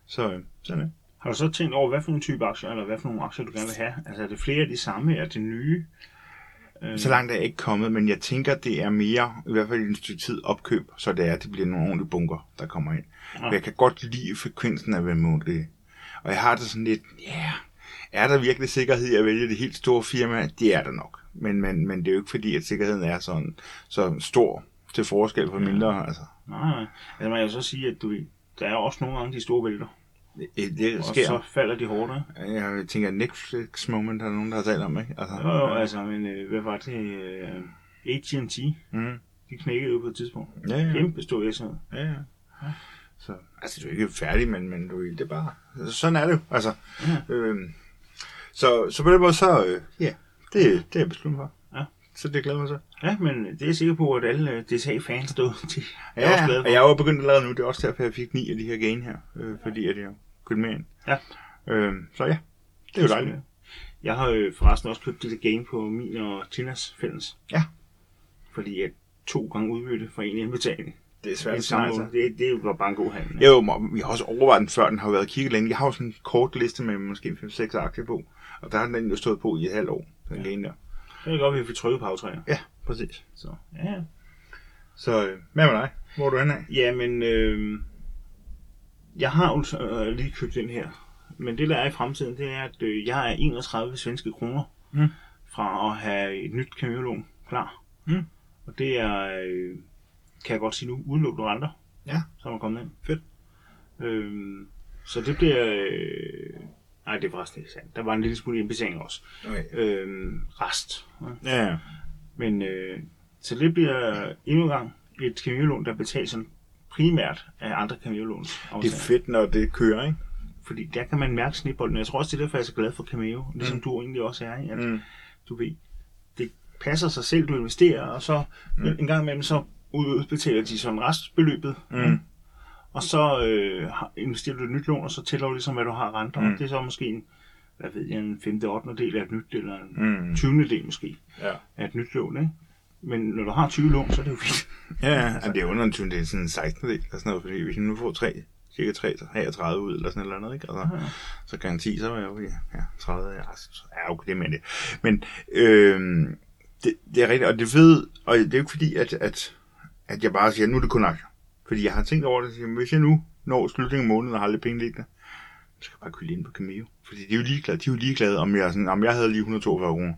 Så øh, sådan det. Har du så tænkt over, hvad for en type aktier, eller hvad for nogle aktier, du gerne vil have? Altså er det flere af de samme, er det nye? Øh... Så langt er jeg ikke kommet, men jeg tænker, det er mere, i hvert fald i en stykke tid, opkøb, så det er, at det bliver nogle ordentlige bunker, der kommer ind. Ja. Jeg kan godt lide frekvensen af, det Og jeg har det sådan lidt, ja, yeah, er der virkelig sikkerhed i at vælge det helt store firma? Det er der nok. Men, men, men det er jo ikke fordi, at sikkerheden er sådan, så stor til forskel for mindre. Ja. Altså. Nej, nej. Altså, man kan jo så sige, at du, der er også nogle gange de store vælter. Det, det sker. Og så falder de hårdt, ikke? Jeg tænker, Netflix moment har nogen, der har talt om, ikke? Altså, jo, jo, altså, men øh, hvad var det? Øh, AT&T, mm. de knækkede jo på et tidspunkt. Ja, ja. Kæmpe stor virksomhed. Ja, ja. ja. Så, altså, du er ikke færdig, men, men du, det er bare... Sådan er det jo. Altså, ja. øh, så, så på den måde, så... Øh, ja, det, det er jeg besluttet for. Ja. Så det glæder mig så. Ja, men det er jeg sikker på, at alle øh, DSA-fans stod til. Jeg er ja, også glad for. og jeg er jo begyndt at lave nu. Det er også derfor, jeg fik ni af de her gain her. Øh, fordi at jeg købte mere ind. Ja. Øh, så ja, det er jo dejligt. Jeg har jo forresten også købt det gain på min og Tinas fælles. Ja. Fordi at to gange udbytte for en indbetaling. Det er svært at sige. Det, det er jo bare en god handel. Jo, vi har også overvejet den før, den har været kigget længe. Jeg har jo sådan en kort liste med måske 5-6 aktier på, og der har den jo stået på i et halvt år, den ja. der. Det er godt, at vi får trykket på aftræer. Ja, præcis. Så, ja. Så, øh, hvad med dig? Hvor er du henne af? Jamen, øh, jeg har jo øh, lige købt den her. Men det, der er i fremtiden, det er, at øh, jeg er 31 svenske kroner mm. fra at have et nyt kamillån klar. Mm. Og det er, øh, kan jeg godt sige nu, udelukkende renter, ja. som er kommet ind. Fedt. Øh, så det bliver... Øh, Nej, det er forresten ikke sandt. Der var en lille smule indbetaling også. Okay. Øhm, rest. Ja, ja. Men øh, så det bliver endnu en gang et kamiolån, der betales sådan primært af andre kamiolån. Det er fedt, når det kører, ikke? Fordi der kan man mærke snibbolden. Jeg tror også, det er derfor, jeg er så glad for Cameo. Ligesom mm. du egentlig også er. At mm. Du ved, det passer sig selv, du investerer, og så mm. en gang imellem så udbetaler de sådan restbeløbet. Mm og så øh, investerer du et nyt lån, og så tæller du ligesom, hvad du har renter. Mm. Det er så måske en, hvad ved jeg, en 5. 8. del af et nyt, eller en mm. 20. del måske, ja. af et nyt lån, ikke? Men når du har 20 lån, så er det jo fint. Ja, ja. Altså, det er under en 20. del, sådan en 16. del, eller sådan noget, fordi hvis du nu får 3, cirka 3, 33 ud, eller sådan noget andet, ikke? Altså, ja. så garanti, så er jeg jo ja, 30, ja, ja okay, det med det. Men øh, det, det, er rigtigt, og det ved, og det er jo ikke fordi, at, at, at jeg bare siger, nu er det kun aktier. Fordi jeg har tænkt over det, at hvis jeg nu når slutningen af måneden og har lidt penge liggende, så skal jeg bare køle ind på Cameo. Fordi de er jo ligeglade, de er jo ligeglade om jeg, sådan, om jeg havde lige 142 kroner.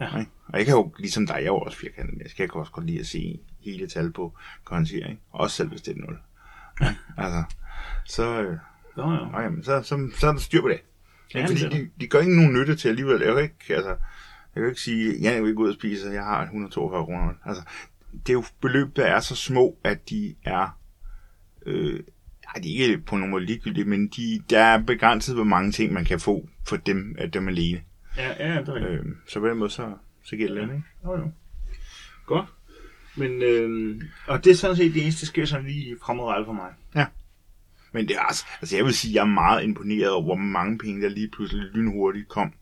Ja. Okay? Og jeg kan jo, ligesom dig, jeg er jo også firkantet, men jeg skal også godt lide at se hele tal på konvertering. Også selv hvis det er 0. Ja. altså, så, øh, Nå, ja. jamen, så, så, så er der styr på det. Ja, fordi de, de, gør ikke nogen nytte til alligevel. Jeg kan ikke, altså, jeg kan ikke sige, at jeg vil gå ud og spise, jeg har 142 kroner. Altså, det er jo beløb, der er så små, at de er... Øh, ej, de er ikke på nogen måde ligegyldige, men de, der er begrænset, hvor mange ting, man kan få for dem, at dem alene. Ja, ja, det er øh, Så på den måde, så, så gælder det, ikke? Jo, jo. Godt. Men, øh, og det er sådan set det eneste, der sker sådan lige fremadrettet for mig. Ja. Men det er altså, altså jeg vil sige, jeg er meget imponeret over, hvor mange penge, der lige pludselig lynhurtigt kom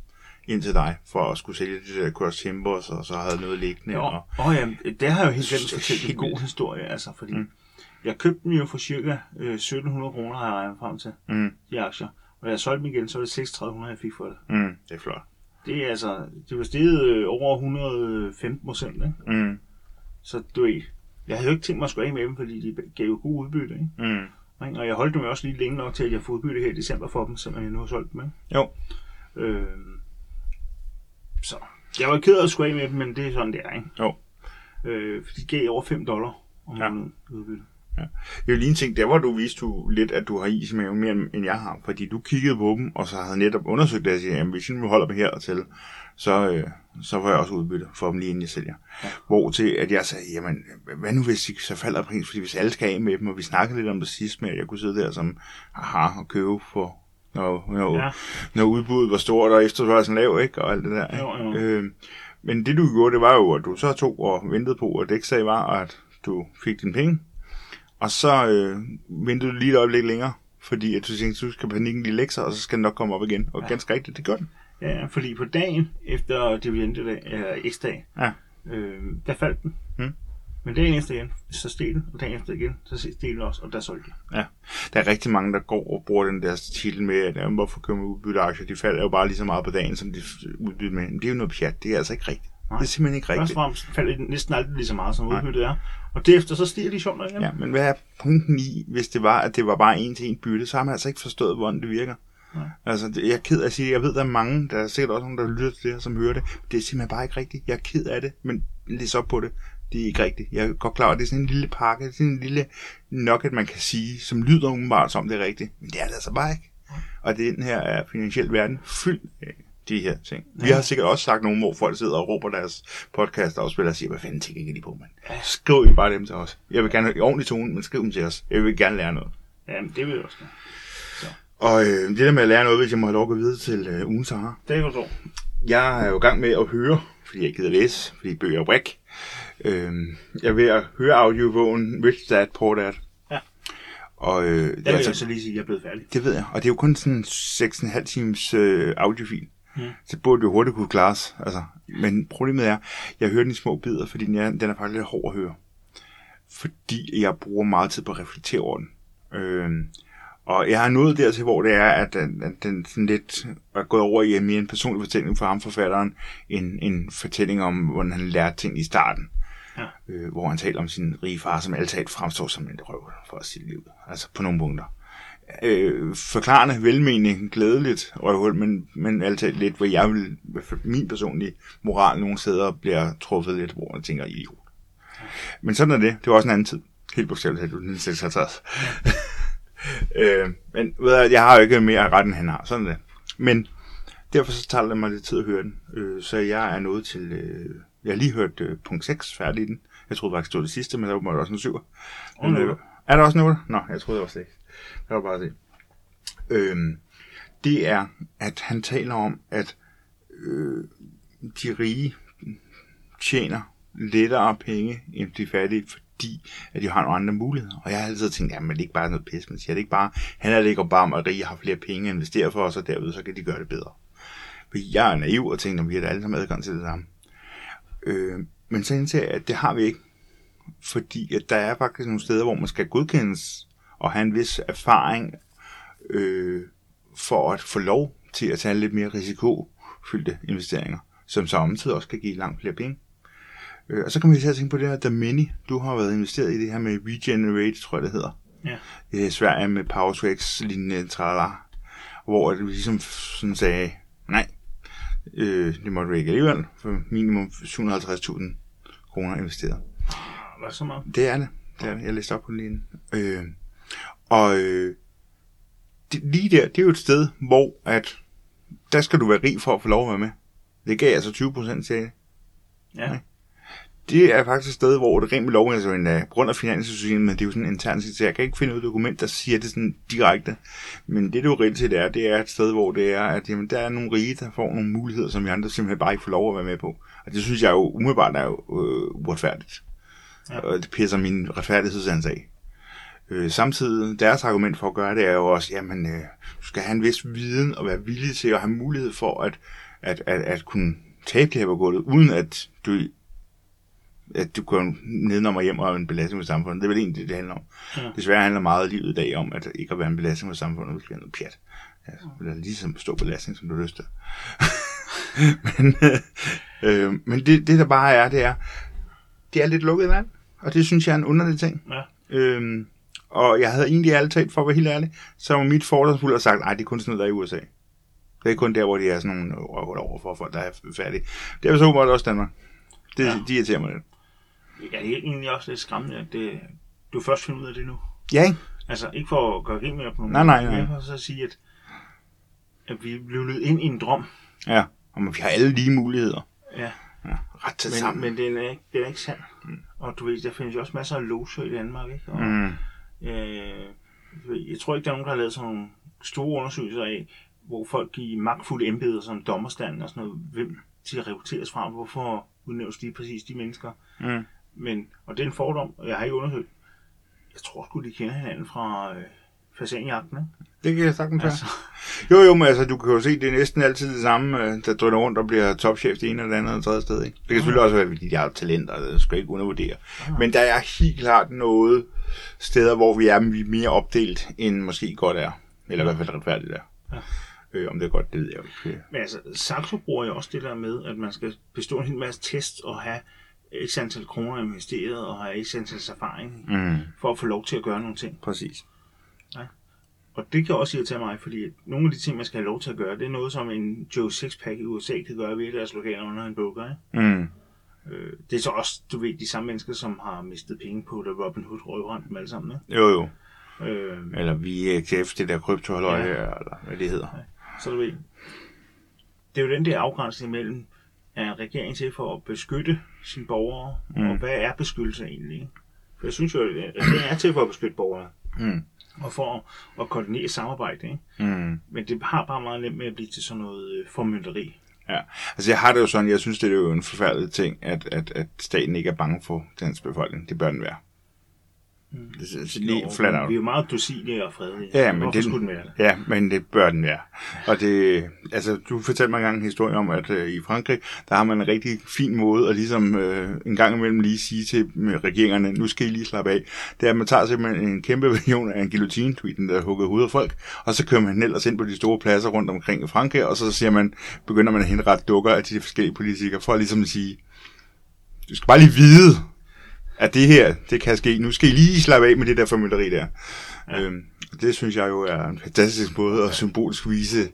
ind til dig, for at skulle sælge det der Cross Timbers, og så havde noget liggende. Jo, og, oh, ja, det har jeg jo helt glemt at fortælle en god historie, altså, fordi mm. Jeg købte dem jo for cirka øh, 1700 kroner, har jeg regnet frem til, Mm. de aktier. Og jeg solgte dem igen, så var det 3600, jeg fik for det. Mm. Det er flot. Det er altså, det var steget øh, over 115 procent, ikke? Mm. Så du ved, jeg havde jo ikke tænkt mig at skulle af med dem, fordi de gav jo god udbytte, ikke? Mm. Og jeg holdt dem også lige længe nok til, at jeg får udbytte her i december for dem, selvom jeg nu har solgt dem, ikke? Jo. Øh, så jeg var ked af at skulle af med dem, men det er sådan, det er, ikke? Jo. Øh, for de gav over 5 dollar om Ja. måneden udbytte. Det er jo lige en ting, der hvor du viste du lidt, at du har is i maven mere, end jeg har. Fordi du kiggede på dem, og så havde netop undersøgt og siger, at hvis nu holder dem her til, så, øh, så får jeg også udbytte for dem lige inden jeg sælger. Ja. Hvor til, at jeg sagde, jamen, hvad nu hvis de så falder pris? Fordi hvis alle skal af med dem, og vi snakkede lidt om det sidst med, at jeg kunne sidde der som, aha, og købe for, når, når, Ja. når udbuddet var stort, og efterspørgselen lav, ikke? Og alt det der. Jo, jo. Øh, men det du gjorde, det var jo, at du så tog og ventede på, at det ikke var, at du fik dine penge. Og så øh, ventede du lige et øjeblik længere, fordi at du tænkte, du skal panikken lige lægge sig, og så skal den nok komme op igen. Og ja. ganske rigtigt, det gør den. Ja, fordi på dagen efter dividendedag, eller eksdag, Ja. øh, der faldt den. Mm. Men dagen efter igen, så steg den, og dagen efter igen, så steg den også, og der solgte de. Ja. Der er rigtig mange, der går og bruger den der titel med, at jamen, hvorfor køber man udbytteaktier? De falder jo bare lige så meget på dagen, som de udbytte med. Men det er jo noget pjat. Det er altså ikke rigtigt. Nej. Det er simpelthen ikke Først rigtigt. og fremmest falder de næsten aldrig lige så meget, som udbyttet er. Og derefter så stiger de sjovt nok igen. Ja, men hvad er punkten i, hvis det var, at det var bare en til en bytte, så har man altså ikke forstået, hvordan det virker. Nej. Altså, det- jeg er ked af at sige, jeg ved, der er mange, der er sikkert også nogen, der lytter til det her, som hører det. Det er simpelthen bare ikke rigtigt. Jeg er ked af det, men læs op på det. Det er ikke rigtigt. Jeg er godt klar over, at det er sådan en lille pakke, det er sådan en lille nugget, man kan sige, som lyder umiddelbart som det er rigtigt. Men det er det altså bare ikke. Og det, den her er finansiel verden fyldt af de her ting. Vi Ja. har sikkert også sagt nogen, hvor folk sidder og råber deres podcast afspiller og siger, hvad fanden tænker de på, mand? Skriv I bare dem til os. Jeg vil gerne have i ordentlig tone, men skriv dem til os. Jeg vil gerne lære noget. Ja, men det vil jeg også gerne. Og øh, det der med at lære noget, hvis jeg må have lov at gå videre til øh, ugen Sahara. Det kan du tro. Jeg er jo i gang med at høre, fordi jeg ikke gider læse, fordi bøger er bræk. Øh, jeg er ved at høre audiobogen Rich Dad, Poor Dad. Ja. Og øh, det, vil jeg altså, så lige sige, at jeg er blevet færdig. det ved jeg. Og det er jo kun sådan 6,5 times øh, audiofil. Mm. Så det burde jo hurtigt kunne klares. Altså. Men problemet er, jeg hører den i små bidder, fordi den er, den er faktisk lidt hård at høre. Fordi jeg bruger meget tid på at reflektere over den. Øh, og jeg har nået dertil, hvor det er, at den, at den sådan lidt er gået over i en mere en personlig fortælling for ham, forfatteren, en, en fortælling om, hvordan han lærte ting i starten. Ja. Øh, hvor han taler om sin rige far, som altid fremstår som en røv for sit liv. Altså på nogle punkter. Øh, forklarende, velmening, glædeligt røvhul, men, men altid lidt, hvor jeg vil, i min personlige moral nogle steder bliver truffet lidt, hvor jeg tænker, idiot. Men sådan er det. Det var også en anden tid. Helt bogstaveligt talt, 1956. øh, men ved jeg, jeg har jo ikke mere ret, end han har. Sådan er det. Men derfor så tager det mig lidt tid at høre den. Øh, så jeg er nået til... Øh, jeg har lige hørt øh, punkt 6 færdig i den. Jeg troede faktisk, det var det sidste, men der var også en 7. Og en otter. er der også en 8? Nå, jeg troede, det var 6. Det var bare det. Øhm, det er, at han taler om, at øh, de rige tjener lettere penge end de fattige, fordi at de har nogle andre muligheder. Og jeg har altid tænkt, jamen det er ikke bare noget pis, man siger. Det er ikke bare, han er ikke bare om, at rige har flere penge at investere for os, og derved så kan de gøre det bedre. For jeg er naiv og tænker, at vi har da alle sammen adgang til det samme. Øh, men så indser jeg, at det har vi ikke. Fordi at der er faktisk nogle steder, hvor man skal godkendes og have en vis erfaring øh, for at få lov til at tage lidt mere risikofyldte investeringer, som så omtidig også kan give langt flere penge. Øh, og så kan vi til at tænke på det her, Damini, du har været investeret i det her med Regenerate, tror jeg det hedder. Ja. Det er Sverige med PowerTrax lignende tralala, hvor det ligesom sådan sagde, øh, det måtte du ikke alligevel, for minimum 750.000 kroner investeret. Hvad så meget? Det er det. det, er det. Jeg læste op på den lige inden. øh, Og øh, det, lige der, det er jo et sted, hvor at, der skal du være rig for at få lov at være med. Det gav altså 20 procent til. Ja. Det er faktisk et sted, hvor det rent med lov, altså en, uh, på grund af finanssystemet, men det er jo sådan internt, så jeg kan ikke finde ud af et dokument, der siger det sådan direkte. Men det, det jo reelt set er, det er et sted, hvor det er, at jamen, der er nogle rige, der får nogle muligheder, som vi andre simpelthen bare ikke får lov at være med på. Og det synes jeg jo umiddelbart er jo øh, uretfærdigt. Ja. Og det pisser min retfærdighedssans af. Øh, samtidig, deres argument for at gøre det er jo også, jamen, øh, du skal have en vis viden og være villig til at have mulighed for at, at, at, at kunne tabe det her på gulvet, uden at du at du går nedenom og hjem og er en belastning for samfundet. Det er vel egentlig det, det handler om. Ja. Desværre handler meget af livet i dag om, at ikke at være en belastning for samfundet, det er noget pjat. Ja, det er lige så stor belastning, som du har lyst til. men øh, øh, men det, det, der bare er, det er, det er lidt lukket land, og det synes jeg er en underlig ting. Ja. Øhm, og jeg havde egentlig ærligt talt, for at være helt ærlig, så var mit fordomsfuld at sagt, nej, det er kun sådan noget, der er i USA. Det er kun der, hvor de er sådan nogle røvhul over for folk, der er færdige. Det er så åbenbart også Danmark. Det, ja. De irriterer mig lidt. Ja, det er egentlig også lidt skræmmende, at det, du først finder ud af det nu. Ja, ikke? Altså, ikke for at gøre grin med på nogen Nej, nej, nej. men for så at sige, at, at vi blev løbet ind i en drøm. Ja, og man- vi har alle lige muligheder. Ja, Ja, ret til men, sammen. men den, er ikke, den er ikke sand. Mm. Og du ved, der findes jo også masser af loser i Danmark, ikke? Og, Mm. øh, jeg tror ikke, der er nogen, der har lavet sådan nogle store undersøgelser af, hvor folk i magtfulde embeder som dommerstanden og sådan noget, hvem de rekrutteres fra, hvorfor udnævnes lige præcis de mennesker. Mm. Men, og det er en fordom, og jeg har ikke undersøgt. Jeg tror sgu, de kender hinanden fra øh, fasanjagten, ikke? Det kan jeg sagtens Altså, være. Jo, jo, men altså, du kan jo se, det er næsten altid det samme, øh, der drøner rundt og bliver topchef det ene eller det andet tredje sted. Ikke? Det kan selvfølgelig også være, fordi de har talenter, det skal ikke undervurdere. Men der er helt klart noget steder, hvor vi er, er mere opdelt, end måske godt er. Eller i hvert fald retfærdigt er. Ja. Øh, om det er godt, det ved jeg ikke. men altså, Saxo bruger jo også det der med, at man skal bestå en hel masse test og have x antal kroner investeret og have x antal erfaring Mm, for at få lov til at gøre nogle ting. præcis. Og det kan også irritere mig, fordi nogle af de ting, man skal have lov til at gøre, det er noget, som en Joe Sixpack i USA kan gøre ved deres lokaler under en bunker. Ikke? Mm, Øh, det er så også, du ved, de samme mennesker, som har mistet penge på, da Robin Hood røvrendte dem alle sammen. Ikke? jo, jo. Øh, Eller vi XF, det der kryptohalløj, Ja. ja. eller hvad det hedder. Så du ved, det er jo den der afgrænsning mellem, er regeringen til for at beskytte sine borgere, mm. Og hvad er beskyttelse egentlig? For jeg synes jo, at regeringen er til for at beskytte borgerne, Mm. og for at, at koordinere samarbejde, ikke? Mm. Men det har bare meget nemt med at blive til sådan noget øh, formynderi. Ja, altså jeg har det jo sådan, jeg synes, det er jo en forfærdelig ting, at, at, at staten ikke er bange for dens befolkning. Det bør den være. Mm. Lige flat out. Vi er jo meget docilige og fredelige. Ja, men Hvorfor det, skulle den være det? ja, men det bør den være. Og det, altså, du fortalte mig engang en historie om, at øh, i Frankrig, der har man en rigtig fin måde at ligesom øh, en gang imellem lige sige til øh, regeringerne, nu skal I lige slappe af. Det er, at man tager simpelthen en kæmpe version af en guillotine tweeten der hugger hovedet af folk, og så kører man ellers ind på de store pladser rundt omkring i Frankrig, og så siger man, begynder man at henrette dukker af de forskellige politikere, for ligesom at sige, du skal bare lige vide, at det her, det kan ske. Nu skal I lige slappe af med det der formynderi der. Ja. Øhm, det synes jeg jo er en fantastisk måde at symbolisk vise,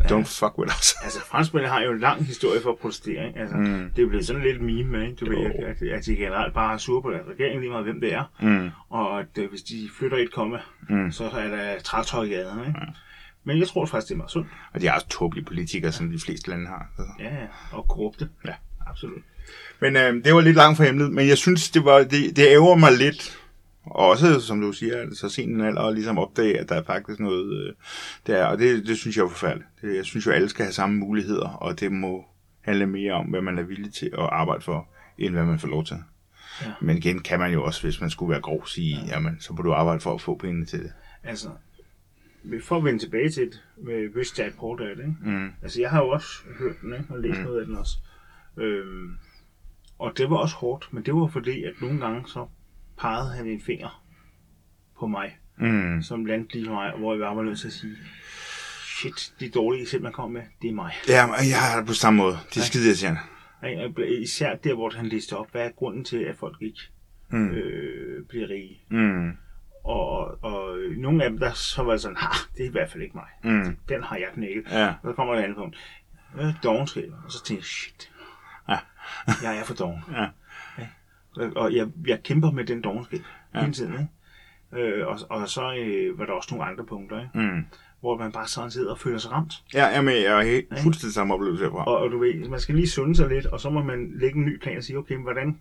don't fuck with us. Altså, franskmændene har jo en lang historie for at protestere, ikke? Altså, mm. Det er blevet sådan lidt meme, ikke? Du ved, at, at, at, de generelt bare er sure på deres regering, lige meget hvem det er. Mm. Og at øh, hvis de flytter et komma, Mm. så er der trætøj i gaden, ikke? Ja. Men jeg tror faktisk, det er meget sundt. Og de er også tåbelige politikere, som de fleste lande har. Så. Ja, ja. Og korrupte. Ja. Absolut. Men øh, det var lidt langt fra emnet, men jeg synes, det, var, det, det ærger mig lidt, også som du siger, så sent en alder, og ligesom opdage, at der er faktisk noget øh, der, og det, det synes jeg er forfærdeligt. Det, jeg synes jo, at alle skal have samme muligheder, og det må handle mere om, hvad man er villig til at arbejde for, end hvad man får lov til. Ja. Men igen kan man jo også, hvis man skulle være grov, sige, ja. jamen, så må du arbejde for at få pengene til det. Altså, for at vende tilbage til det, med Rich Dad Poor Dad, ikke? Mm. Altså, jeg har jo også hørt den, ikke? Og læst mm. noget af den også. Øhm, og det var også hårdt, men det var fordi, at nogle gange så pegede han en finger på mig, Mm. som landte lige på mig, hvor jeg var nødt til at sige, shit, de dårlige eksempler, man kom med, det er mig. Ja, og jeg har det på samme måde. Det er skide irriterende. Især der, hvor han listede op, hvad er grunden til, at folk ikke Mm. øh, bliver rige. Mm. Og, og nogle af dem, der så var det sådan, ha, det er i hvert fald ikke mig. Mm. Den har jeg knækket. Ja. Og så kommer der et andet punkt. Øh, dogenskab. Og så tænkte jeg, shit. Ja. jeg er for dogen. Ja. Og jeg, jeg kæmper med den dogenskab Ja. ja. hele tiden. Ikke? Øh, og, og så øh, var der også nogle andre punkter, ikke? Mm. hvor man bare sådan sidder og føler sig ramt. Ja, jamen, jeg er helt fuldstændig samme oplevelse herfra. Og, og du ved, man skal lige sunde sig lidt, og så må man lægge en ny plan og sige, okay, hvordan,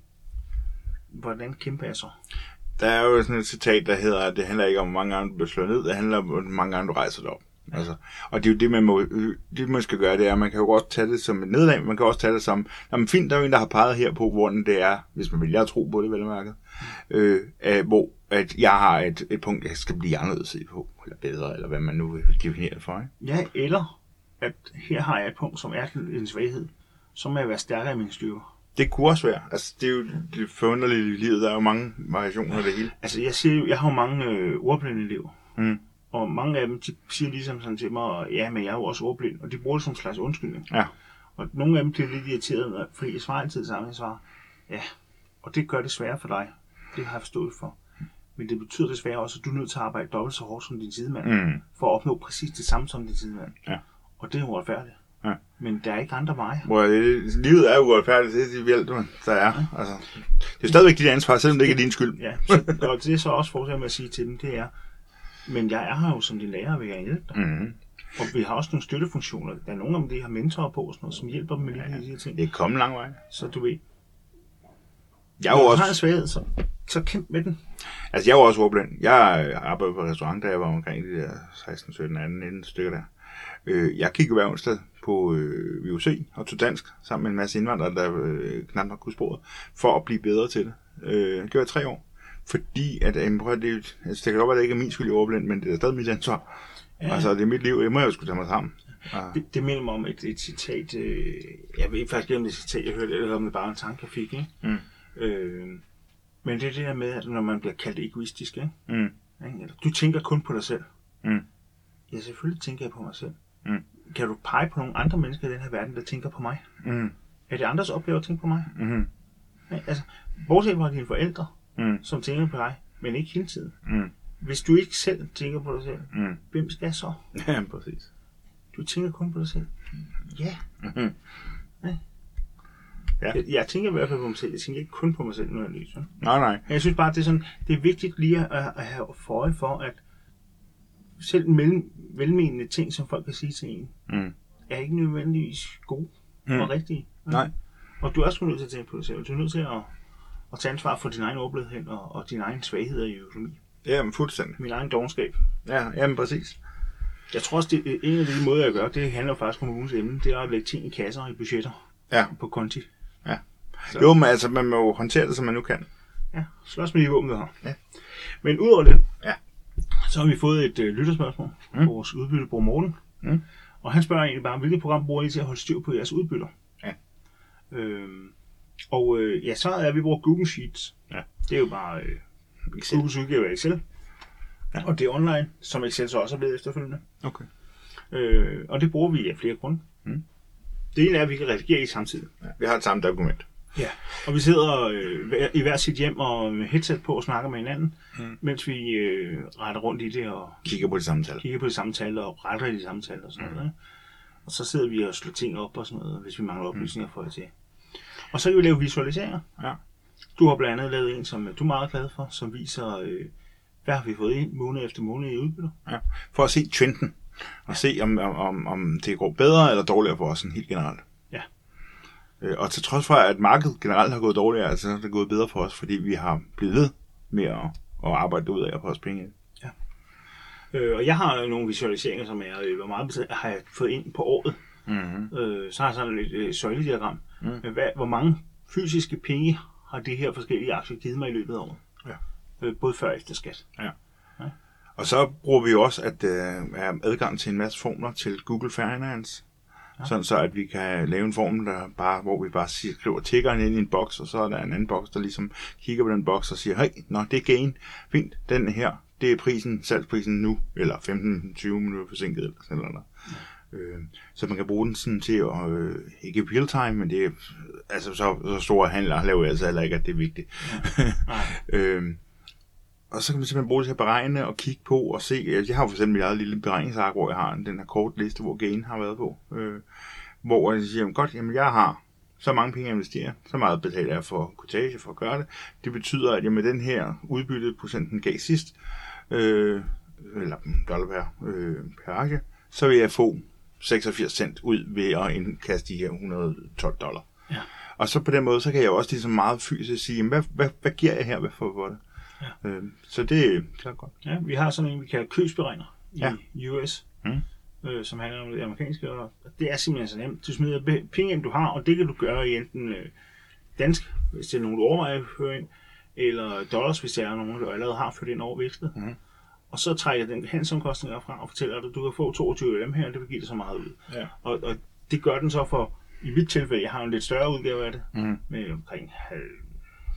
hvordan kæmper jeg så? Der er jo sådan et citat, der hedder, at det handler ikke om, hvor mange gange du bliver slået ned, det handler om, hvor mange gange du rejser dig op. Altså, og det er jo det, man, må, det, man skal gøre, det er, at man kan jo godt tage det som et nederlag, man kan også tage det som, jamen fint, der er jo en, der har peget her på, hvordan det er, hvis man vil jeg tro på det, vel mærket, øh, at, hvor at jeg har et, et punkt, jeg skal blive anderledes på, eller bedre, eller hvad man nu vil definere det for, ikke? Ja, eller at her har jeg et punkt, som er en svaghed. Så må jeg være stærkere i min styrke. Det kunne også være. Altså, det er jo det forunderlige i livet. Der er jo mange variationer af det hele. Altså, jeg siger jo, jeg har jo mange øh, ordblinde elever. Mm. Og mange af dem, de siger ligesom sådan til mig, ja, men jeg er jo også ordblind, og de bruger det som en slags undskyldning. Ja. Og nogle af dem bliver lidt irriteret, fordi jeg svarer altid det samme, jeg svarer, ja, og det gør det sværere for dig. Det har jeg forstået for. Men det betyder desværre også, at du er nødt til at arbejde dobbelt så hårdt som din sidemand, Mm. for at opnå præcis det samme som din sidemand. Ja. Og det er uretfærdigt. Ja. Men der er ikke andre veje. Hvor livet er uretfærdigt, det er det man. Der er. Altså, det er stadigvæk dit ansvar, selvom det ikke er din skyld. Ja, så, og det er så også forsøg med at sige til dem, det er, men jeg er her jo som din lærer, vil jeg hjælpe dig. Mm. Og vi har også nogle støttefunktioner. Der er nogle af dem, de har mentorer på, sådan noget, som hjælper dem med lige de her ting. Det er kommet lang vej. Så du ved, Jeg er jo du har en også, svaghed, så, så kæmp med den. altså, jeg er jo også ordblind. Jeg arbejdede på restaurant, da jeg var omkring de der 16, 17, 18, 19 stykker der. Øh, jeg kiggede hver onsdag på øh, VUC og tog dansk sammen med en masse indvandrere, der øh, knap nok kunne sproget, for at blive bedre til det. Øh, det gjorde jeg tre år. Fordi at, øh, prøv, det, altså, det kan godt være, det ikke er min skyld, jeg er ordblind, men det er stadig mit ansvar. Ja. Altså, det er mit liv, det må jeg jo skulle tage mig sammen. Ja. Det, det minder mig om et, et citat. Øh, jeg ved faktisk ikke, om det er et citat, jeg hørte, eller om det bare en tanke, jeg fik. Ikke? Mm. Øh, men det er det der med, at når man bliver kaldt egoistisk, ikke? Mm. Eller, du tænker kun på dig selv. Mm. Ja, selvfølgelig tænker jeg på mig selv. Mm. Kan du pege på nogle andre mennesker i den her verden, der tænker på mig? Mm. Er det andres opgave at tænke på mig? Mm. Ja, altså, bortset fra dine forældre, Mm. som tænker på dig, men ikke hele tiden. Mm. Hvis du ikke selv tænker på dig selv, Mm. hvem skal så? Ja, præcis. Du tænker kun på dig selv. Ja. Mm. Ja. Ja. Jeg, jeg tænker i hvert fald på mig selv. Jeg tænker ikke kun på mig selv, når jeg lyser. Nej, nej. Men jeg synes bare, det er, sådan, det er vigtigt lige at, at have for øje for, at selv mellem, velmenende ting, som folk kan sige til en, Mm. er ikke nødvendigvis gode Mm. og rigtige. Nej. Og du er også nødt til at tænke på dig selv. Du er nødt til at, at tage ansvar for din egen overblikhed og, og dine egne svagheder i økonomi. Jamen, fuldstændig. Min egen dogenskab. Ja, jamen, præcis. Jeg tror også, det en af de måder, jeg gør, det handler faktisk om ugens emne. Det er at lægge ting i kasser og i budgetter Ja. på konti. Så. Jo, men altså, man må jo håndtere det, som man nu kan. Ja, slås med de våben, du har. Ja. Men udover det, Ja. så har vi fået et øh, lytterspørgsmål mm. Mm. vores udbyttebror Morten. Mm. Og han spørger egentlig bare, hvilket program bruger I til at holde styr på jeres udbytter? Ja. Øhm, og øh, ja, svaret er, at vi bruger Google Sheets. Ja. Det er jo bare øh, Excel. Googles udgave af Excel. Ja. Og det er online, som Excel så også er blevet efterfølgende. Okay. Øh, og det bruger vi af flere grunde. Mm. Det ene er, at vi kan redigere i samtidig. Ja, vi har et samme dokument. Ja, og vi sidder øh, i hver sit hjem og med headset på og snakker med hinanden, Mm. mm. mens vi øh, retter rundt i det og Kigger på det samme tal. kigger på de samme tal og retter i de samme tal og sådan noget. Ikke? Og så sidder vi og slår ting op og sådan noget, hvis vi mangler oplysninger for det til. Og så kan vi lave visualiseringer. Ja. Du har blandt andet lavet en, som du er meget glad for, som viser, øh, hvad har vi fået ind måned efter måned i udbytter. Ja. For at se trenden. Og se, om, om- om, det går bedre eller dårligere for os sådan helt generelt. Ja. Øh, Og til trods for, at markedet generelt har gået dårligere, altså, så er det gået bedre for os, fordi vi har blivet ved med at, at arbejde ud af at os penge ind. Øh, og jeg har nogle visualiseringer, som er, øh, hvor meget har jeg fået ind på året. Mm-hmm. Øh, så har jeg sådan et øh, søjlediagram. Mm. Mm. Hvad, hvor mange fysiske penge har de her forskellige aktier givet mig i løbet af året? Ja. Øh, både før og efter skat. Og så bruger vi jo også at øh, have adgang til en masse formler til Google Finance. Ja. Sådan så, at vi kan lave en formel, der bare, hvor vi bare siger, skriver tiggeren ind i en boks, og så er der en anden boks, der ligesom kigger på den boks og siger, hey, nå, det er gain. Fint, den her, det er prisen, salgsprisen nu, eller 15-20 minutter forsinket, eller sådan noget. Øh, så man kan bruge den sådan til at, øh, ikke real time, men det er, altså så, så store handler laver jeg altså heller ikke, at det er vigtigt. Nej. Øhm, og så kan man simpelthen bruge det til at beregne og kigge på og se. altså, Jeg har for eksempel mit eget lille beregningsark, hvor jeg har den her kortliste, hvor gain har været på. Øh, hvor jeg siger, godt, jamen jeg har så mange penge at investere, så meget betaler jeg for kortage for at gøre det. Det betyder, at jeg med den her udbytte procenten gav sidst, øh, eller dollar per, øh, per aktie, så vil jeg få 86 cent ud ved at indkaste de her 112 dollar. Ja. Og så på den måde, så kan jeg jo også ligesom meget fysisk sige, hvad, hvad, hvad giver jeg her, hvad får for det? Ja. Øh, så det er klart godt. Ja, vi har sådan en, vi kalder købsberegner i Ja. US, Mm. øh, som handler om det amerikanske, og det er simpelthen så nemt. Du smider penge ind, du har, og det kan du gøre i enten øh, dansk, hvis det er nogen, du overvejer at føre ind, eller dollars, hvis det er nogen, du allerede har ført ind over vekslet. Mhm. Og så trækker den handelsomkostninger fra og fortæller dig, at du kan få 22 af dem her, og det vil give dig så meget ud. Ja. Og, og det gør den så for i mit tilfælde, jeg har en lidt større udgave af det, Mm. med omkring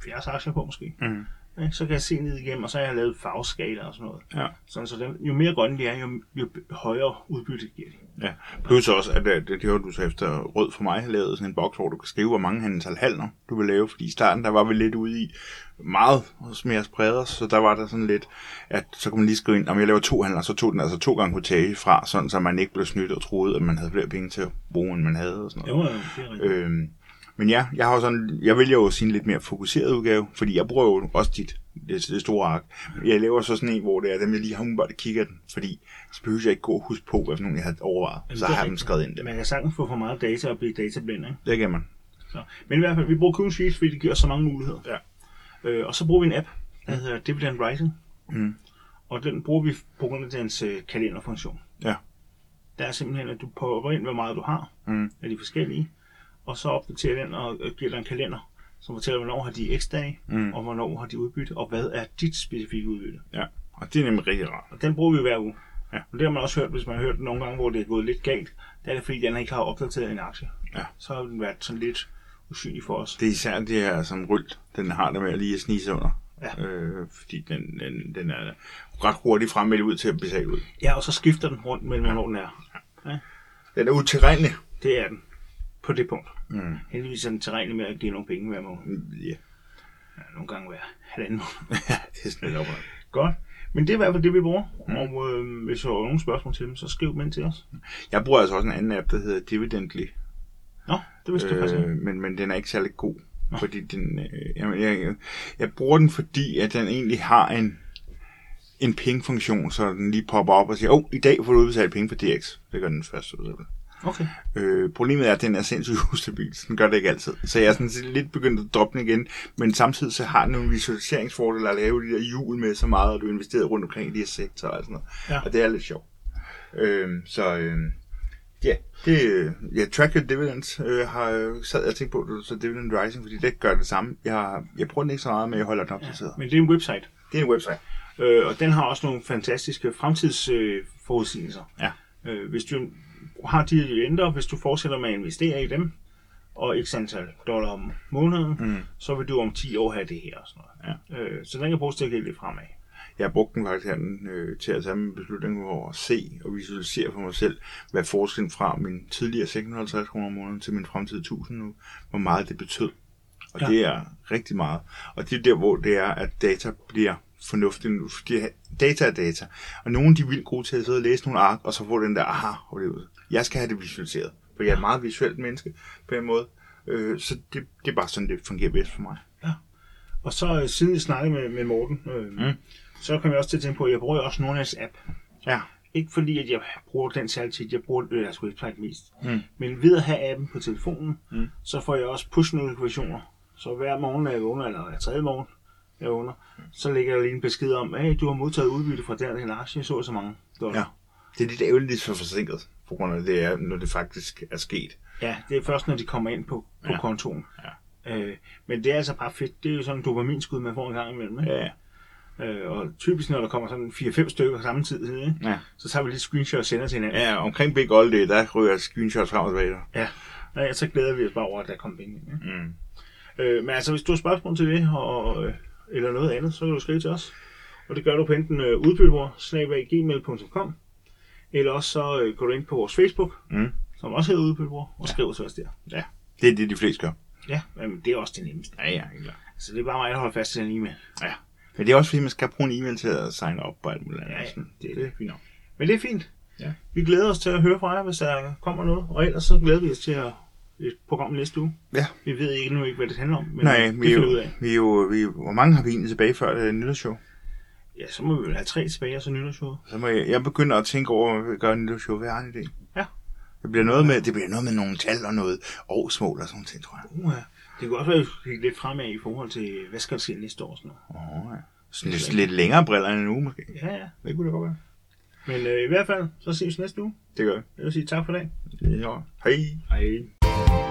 70 aktier på måske. Mm. Ja, så kan jeg se ned igennem, og så har jeg lavet farveskala og sådan noget. Ja. Sådan, så den, jo mere grønne de er, jo, jo højere udbytte giver de. Ja, plus også, at øh, det, det gjorde du så efter Rød for mig, lavet sådan en boks, hvor du kan skrive, hvor mange antal halner du vil lave, fordi i starten, der var vi lidt ude i meget mere spredet, så der var der sådan lidt, at så kunne man lige skrive ind, om jeg laver to handler, så tog den altså to gange kortage fra, sådan så man ikke blev snydt og troede, at man havde flere penge til at bruge, end man havde og sådan noget. Jo, ja, det er rigtigt. Øhm, men ja, jeg har sådan, jeg vælger jo sin lidt mere fokuseret udgave, fordi jeg bruger jo også dit, det, det store ark. Jeg laver så sådan en, hvor det er dem, jeg lige har umiddelbart kigger den, fordi så behøver jeg ikke gå og huske på, hvad for nogen jeg har overvejet. Jamen, så har jeg dem skrevet ind der. Man kan sagtens få for meget data og blive datablind, ikke? Det kan man. Så. Men i hvert fald, vi bruger Cool Sheets, fordi det giver os så mange muligheder. Ja. Øh, og så bruger vi en app, der hedder Dividend Writing. Mm. Og den bruger vi på grund af dens øh, kalenderfunktion. Ja. Der er simpelthen, at du popper ind, hvor meget du har Mm. af de forskellige, og så opdaterer den og øh, giver dig en kalender, som fortæller, hvornår har de x dage, Mm. og hvornår har de udbytte, og hvad er dit specifikke udbytte. Ja, og det er nemlig rigtig rart. Og den bruger vi hver uge. Ja. Og det har man også hørt, hvis man har hørt nogle gange, hvor det er gået lidt galt. Der er det fordi, den ikke har opdateret en aktie. Ja. Så har den været sådan lidt usynlig for os. Det er især det her som rylt, den har det med at lige at snige sig under. Ja. Øh, fordi den, den, den er ret hurtigt fremmeldt ud til at betale ud. Ja, og så skifter den rundt mellem, hvornår den er. Den er utilregnelig. Det er den. På det punkt. Mm. Heldigvis er den terræn med at give nogle penge hver måned. Ja. Ja, nogle gange hver halvanden måned. ja, det er sådan lidt. Godt. Men det er i hvert fald det, vi bruger. Mm. Og øh, hvis du har nogle spørgsmål til dem, så skriv dem ind til os. Jeg bruger altså også en anden app, der hedder Dividendly. Nå, det vidste øh, du faktisk ikke. Øh, men, men den er ikke særlig god. Fordi den, øh, jeg, jeg, jeg bruger den, fordi at den egentlig har en, en ping-funktion, så den lige popper op og siger, åh, oh, i dag får du udbetalt penge for DX. Det gør den først. Så Okay. Øh, problemet er, at den er sindssygt ustabil. så Den gør det ikke altid. Så jeg er sådan lidt begyndt at droppe den igen. Men samtidig så har den nogle visualiseringsfordele at lave de der hjul med så meget, og du investerer rundt omkring i de her sektorer og sådan noget. Ja. Og det er lidt sjovt. Øh, så øh, ja, det, ja, Track Your Dividends øh, har sad jeg og tænkt på, så Dividend Rising, fordi det gør det samme. Jeg, jeg bruger den ikke så meget, men jeg holder den opdateret. Men det er en website. Det er en website. Øh, og den har også nogle fantastiske fremtidsforudsigelser. Øh. Ja. øh, hvis du har de ændrer, hvis du fortsætter med at investere i dem, og x antal dollar om måneden, Mm. så vil du om 10 år have det her og sådan noget. Ja. Øh, så den kan bruges til at lidt fremad. Jeg har brugt den faktisk her, øh, til at tage min beslutning over at se og visualisere for mig selv, hvad forskellen fra min tidligere 650 kroner om måneden til min fremtidige 1000 nu, hvor meget det betød. Og ja. det er rigtig meget. Og det er der, hvor det er, at data bliver fornuftigt nu. Fordi data er data. Og nogen de er vildt gode til at sidde og læse nogle ark, og så få den der aha-oplevelse. Jeg skal have det visualiseret. For jeg er et meget visuelt menneske på en måde. Øh, så det, det er bare sådan, det fungerer bedst for mig. Og så øh, siden jeg snakkede med, med Morten, øh, mm. Så kom jeg også til at tænke på, at jeg bruger også Nordnets app. Ja. Ikke fordi, at jeg bruger den særlig tit, jeg bruger øh, deres website mest. Mm. Men ved at have appen på telefonen, Mm. så får jeg også push-notifikationer. Så hver morgen, når jeg vågner, eller hver tredje morgen, jeg vågner, så lægger jeg lige en besked om, at du har modtaget udbytte fra den og den aktie, så så mange dollar. Ja. Det er lidt ærgerligt, er så forsinket, på grund af det er, når det faktisk er sket. Ja, det er først, når de kommer ind på, på Ja. kontoen. Ja. Øh, men det er altså bare fedt. Det er jo sådan en dopaminskud, man får en gang imellem. Ikke? Ja, Øh, og typisk, når der kommer sådan 4-5 stykker samtidig, ikke? ja. så tager vi lige screenshot og sender til hinanden. Ja, omkring Big Old Day, der ryger screenshots frem og tilbage. Ja. ja. så glæder vi os bare over, at der kommer penge ind. Ikke? Mm. Øh, men altså, hvis du har spørgsmål til det, og, øh, eller noget andet, så kan du skrive til os. Og det gør du på enten øh, udbyttebror, eller også så øh, går du ind på vores Facebook, Mm. som også hedder udbyttebror, og skriver til os der. Ja, det er det, de fleste gør. Ja, men det er også det nemmeste. Ja, ja, klart. Så det er bare mig, der holder fast til den e-mail. Ja. Men det er også fordi, man skal bruge en e-mail til at signe op på alt muligt andet. Ja, ja, Sådan. det er det. Fint nok. Men det er fint. Ja. Vi glæder os til at høre fra jer, hvis der kommer noget. Og ellers så glæder vi os til at et program næste uge. Ja. Vi ved ikke nu ikke, hvad det handler om, men Nej, det vi finder vi ud jo, af. vi jo, vi hvor mange har vi egentlig tilbage før det nytårsshow? Ja, så må vi vel have tre tilbage, og så nytårsshowet. Så må jeg, jeg begynder at tænke over, hvad vi gør et nytårsshow. Hvad har en idé? Ja. Det bliver noget med, det bliver noget med nogle tal og noget årsmål og sådan noget, tror jeg. Uh, det kunne også være, gik lidt fremad i forhold til, hvad skal der ske næste år sådan noget. Åh, ja. Sådan lidt, lidt længere briller end en uge, måske. Ja, ja. Det kunne det godt være. Men øh, i hvert fald, så ses vi næste uge. Det gør vi. Jeg vil sige tak for i dag. Ja. Hej. Hej.